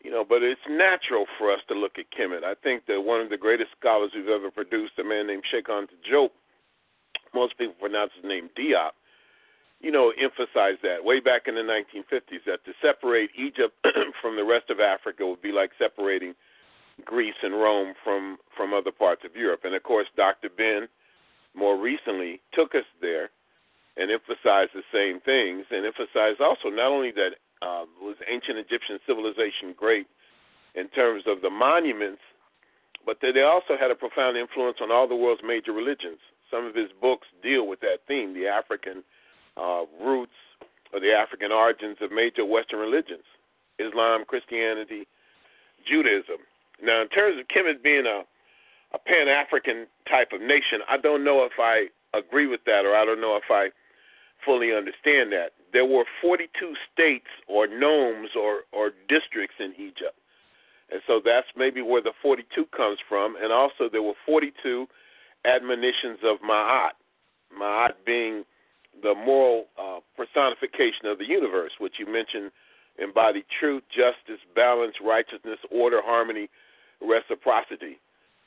You know, but it's natural for us to look at Kemet. I think that one of the greatest scholars we've ever produced, a man named Sheikh Anta most people pronounce his name Diop, you know, emphasized that way back in the 1950s that to separate Egypt from the rest of Africa would be like separating Greece and Rome from from other parts of Europe. And of course, Dr. Ben more recently took us there and emphasized the same things, and emphasized also not only that uh, was ancient Egyptian civilization great in terms of the monuments, but that they also had a profound influence on all the world's major religions. Some of his books deal with that theme, the African uh, roots or the African origins of major Western religions, Islam, Christianity, Judaism. Now, in terms of Kemet being a, a Pan African type of nation, I don't know if I agree with that or I don't know if I fully understand that. There were 42 states or nomes or, or districts in Egypt. And so that's maybe where the 42 comes from. And also, there were 42 admonitions of Ma'at, Ma'at being the moral uh, personification of the universe, which you mentioned embodied truth, justice, balance, righteousness, order, harmony, reciprocity.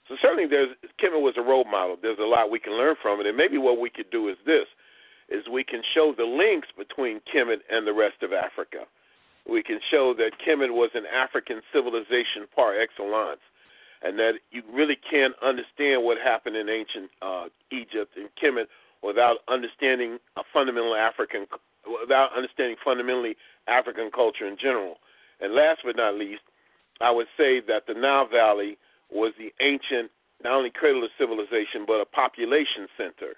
So certainly, there's Kemet was a role model. There's a lot we can learn from it, and maybe what we could do is this: is we can show the links between Kemet and the rest of Africa. We can show that Kemet was an African civilization par excellence, and that you really can't understand what happened in ancient uh, Egypt and Kemet without understanding a fundamental African, without understanding fundamentally African culture in general. And last but not least, I would say that the Nile Valley was the ancient, not only cradle of civilization, but a population center.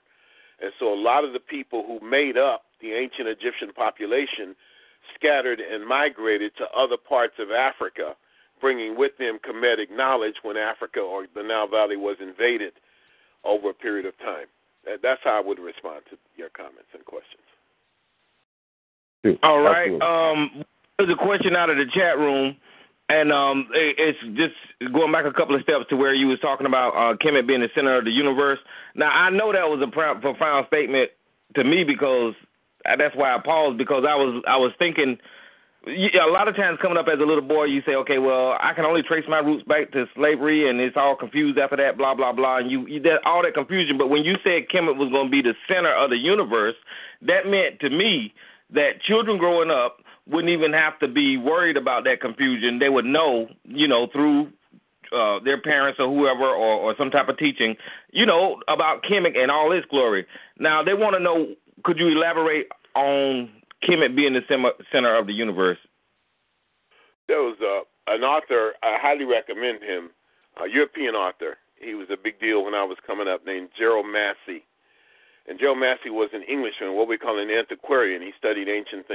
And so a lot of the people who made up the ancient Egyptian population scattered and migrated to other parts of Africa, bringing with them Kemetic knowledge when Africa or the Nile Valley was invaded over a period of time. That's how I would respond to your comments and questions. All right. Um, there's a question out of the chat room, and um, it's just going back a couple of steps to where you was talking about uh, Kemet being the center of the universe. Now I know that was a profound statement to me because that's why I paused because I was I was thinking a lot of times coming up as a little boy, you say, okay, well, I can only trace my roots back to slavery, and it's all confused after that, blah blah blah, and you, you that all that confusion. But when you said Kemet was going to be the center of the universe, that meant to me that children growing up wouldn't even have to be worried about that confusion. They would know, you know, through uh, their parents or whoever or, or some type of teaching, you know, about Kemet and all its glory. Now they want to know. Could you elaborate on Kemet being the center of the universe? There was uh, an author, I highly recommend him, a European author. He was a big deal when I was coming up, named Gerald Massey. And Gerald Massey was an Englishman, what we call an antiquarian. He studied ancient things.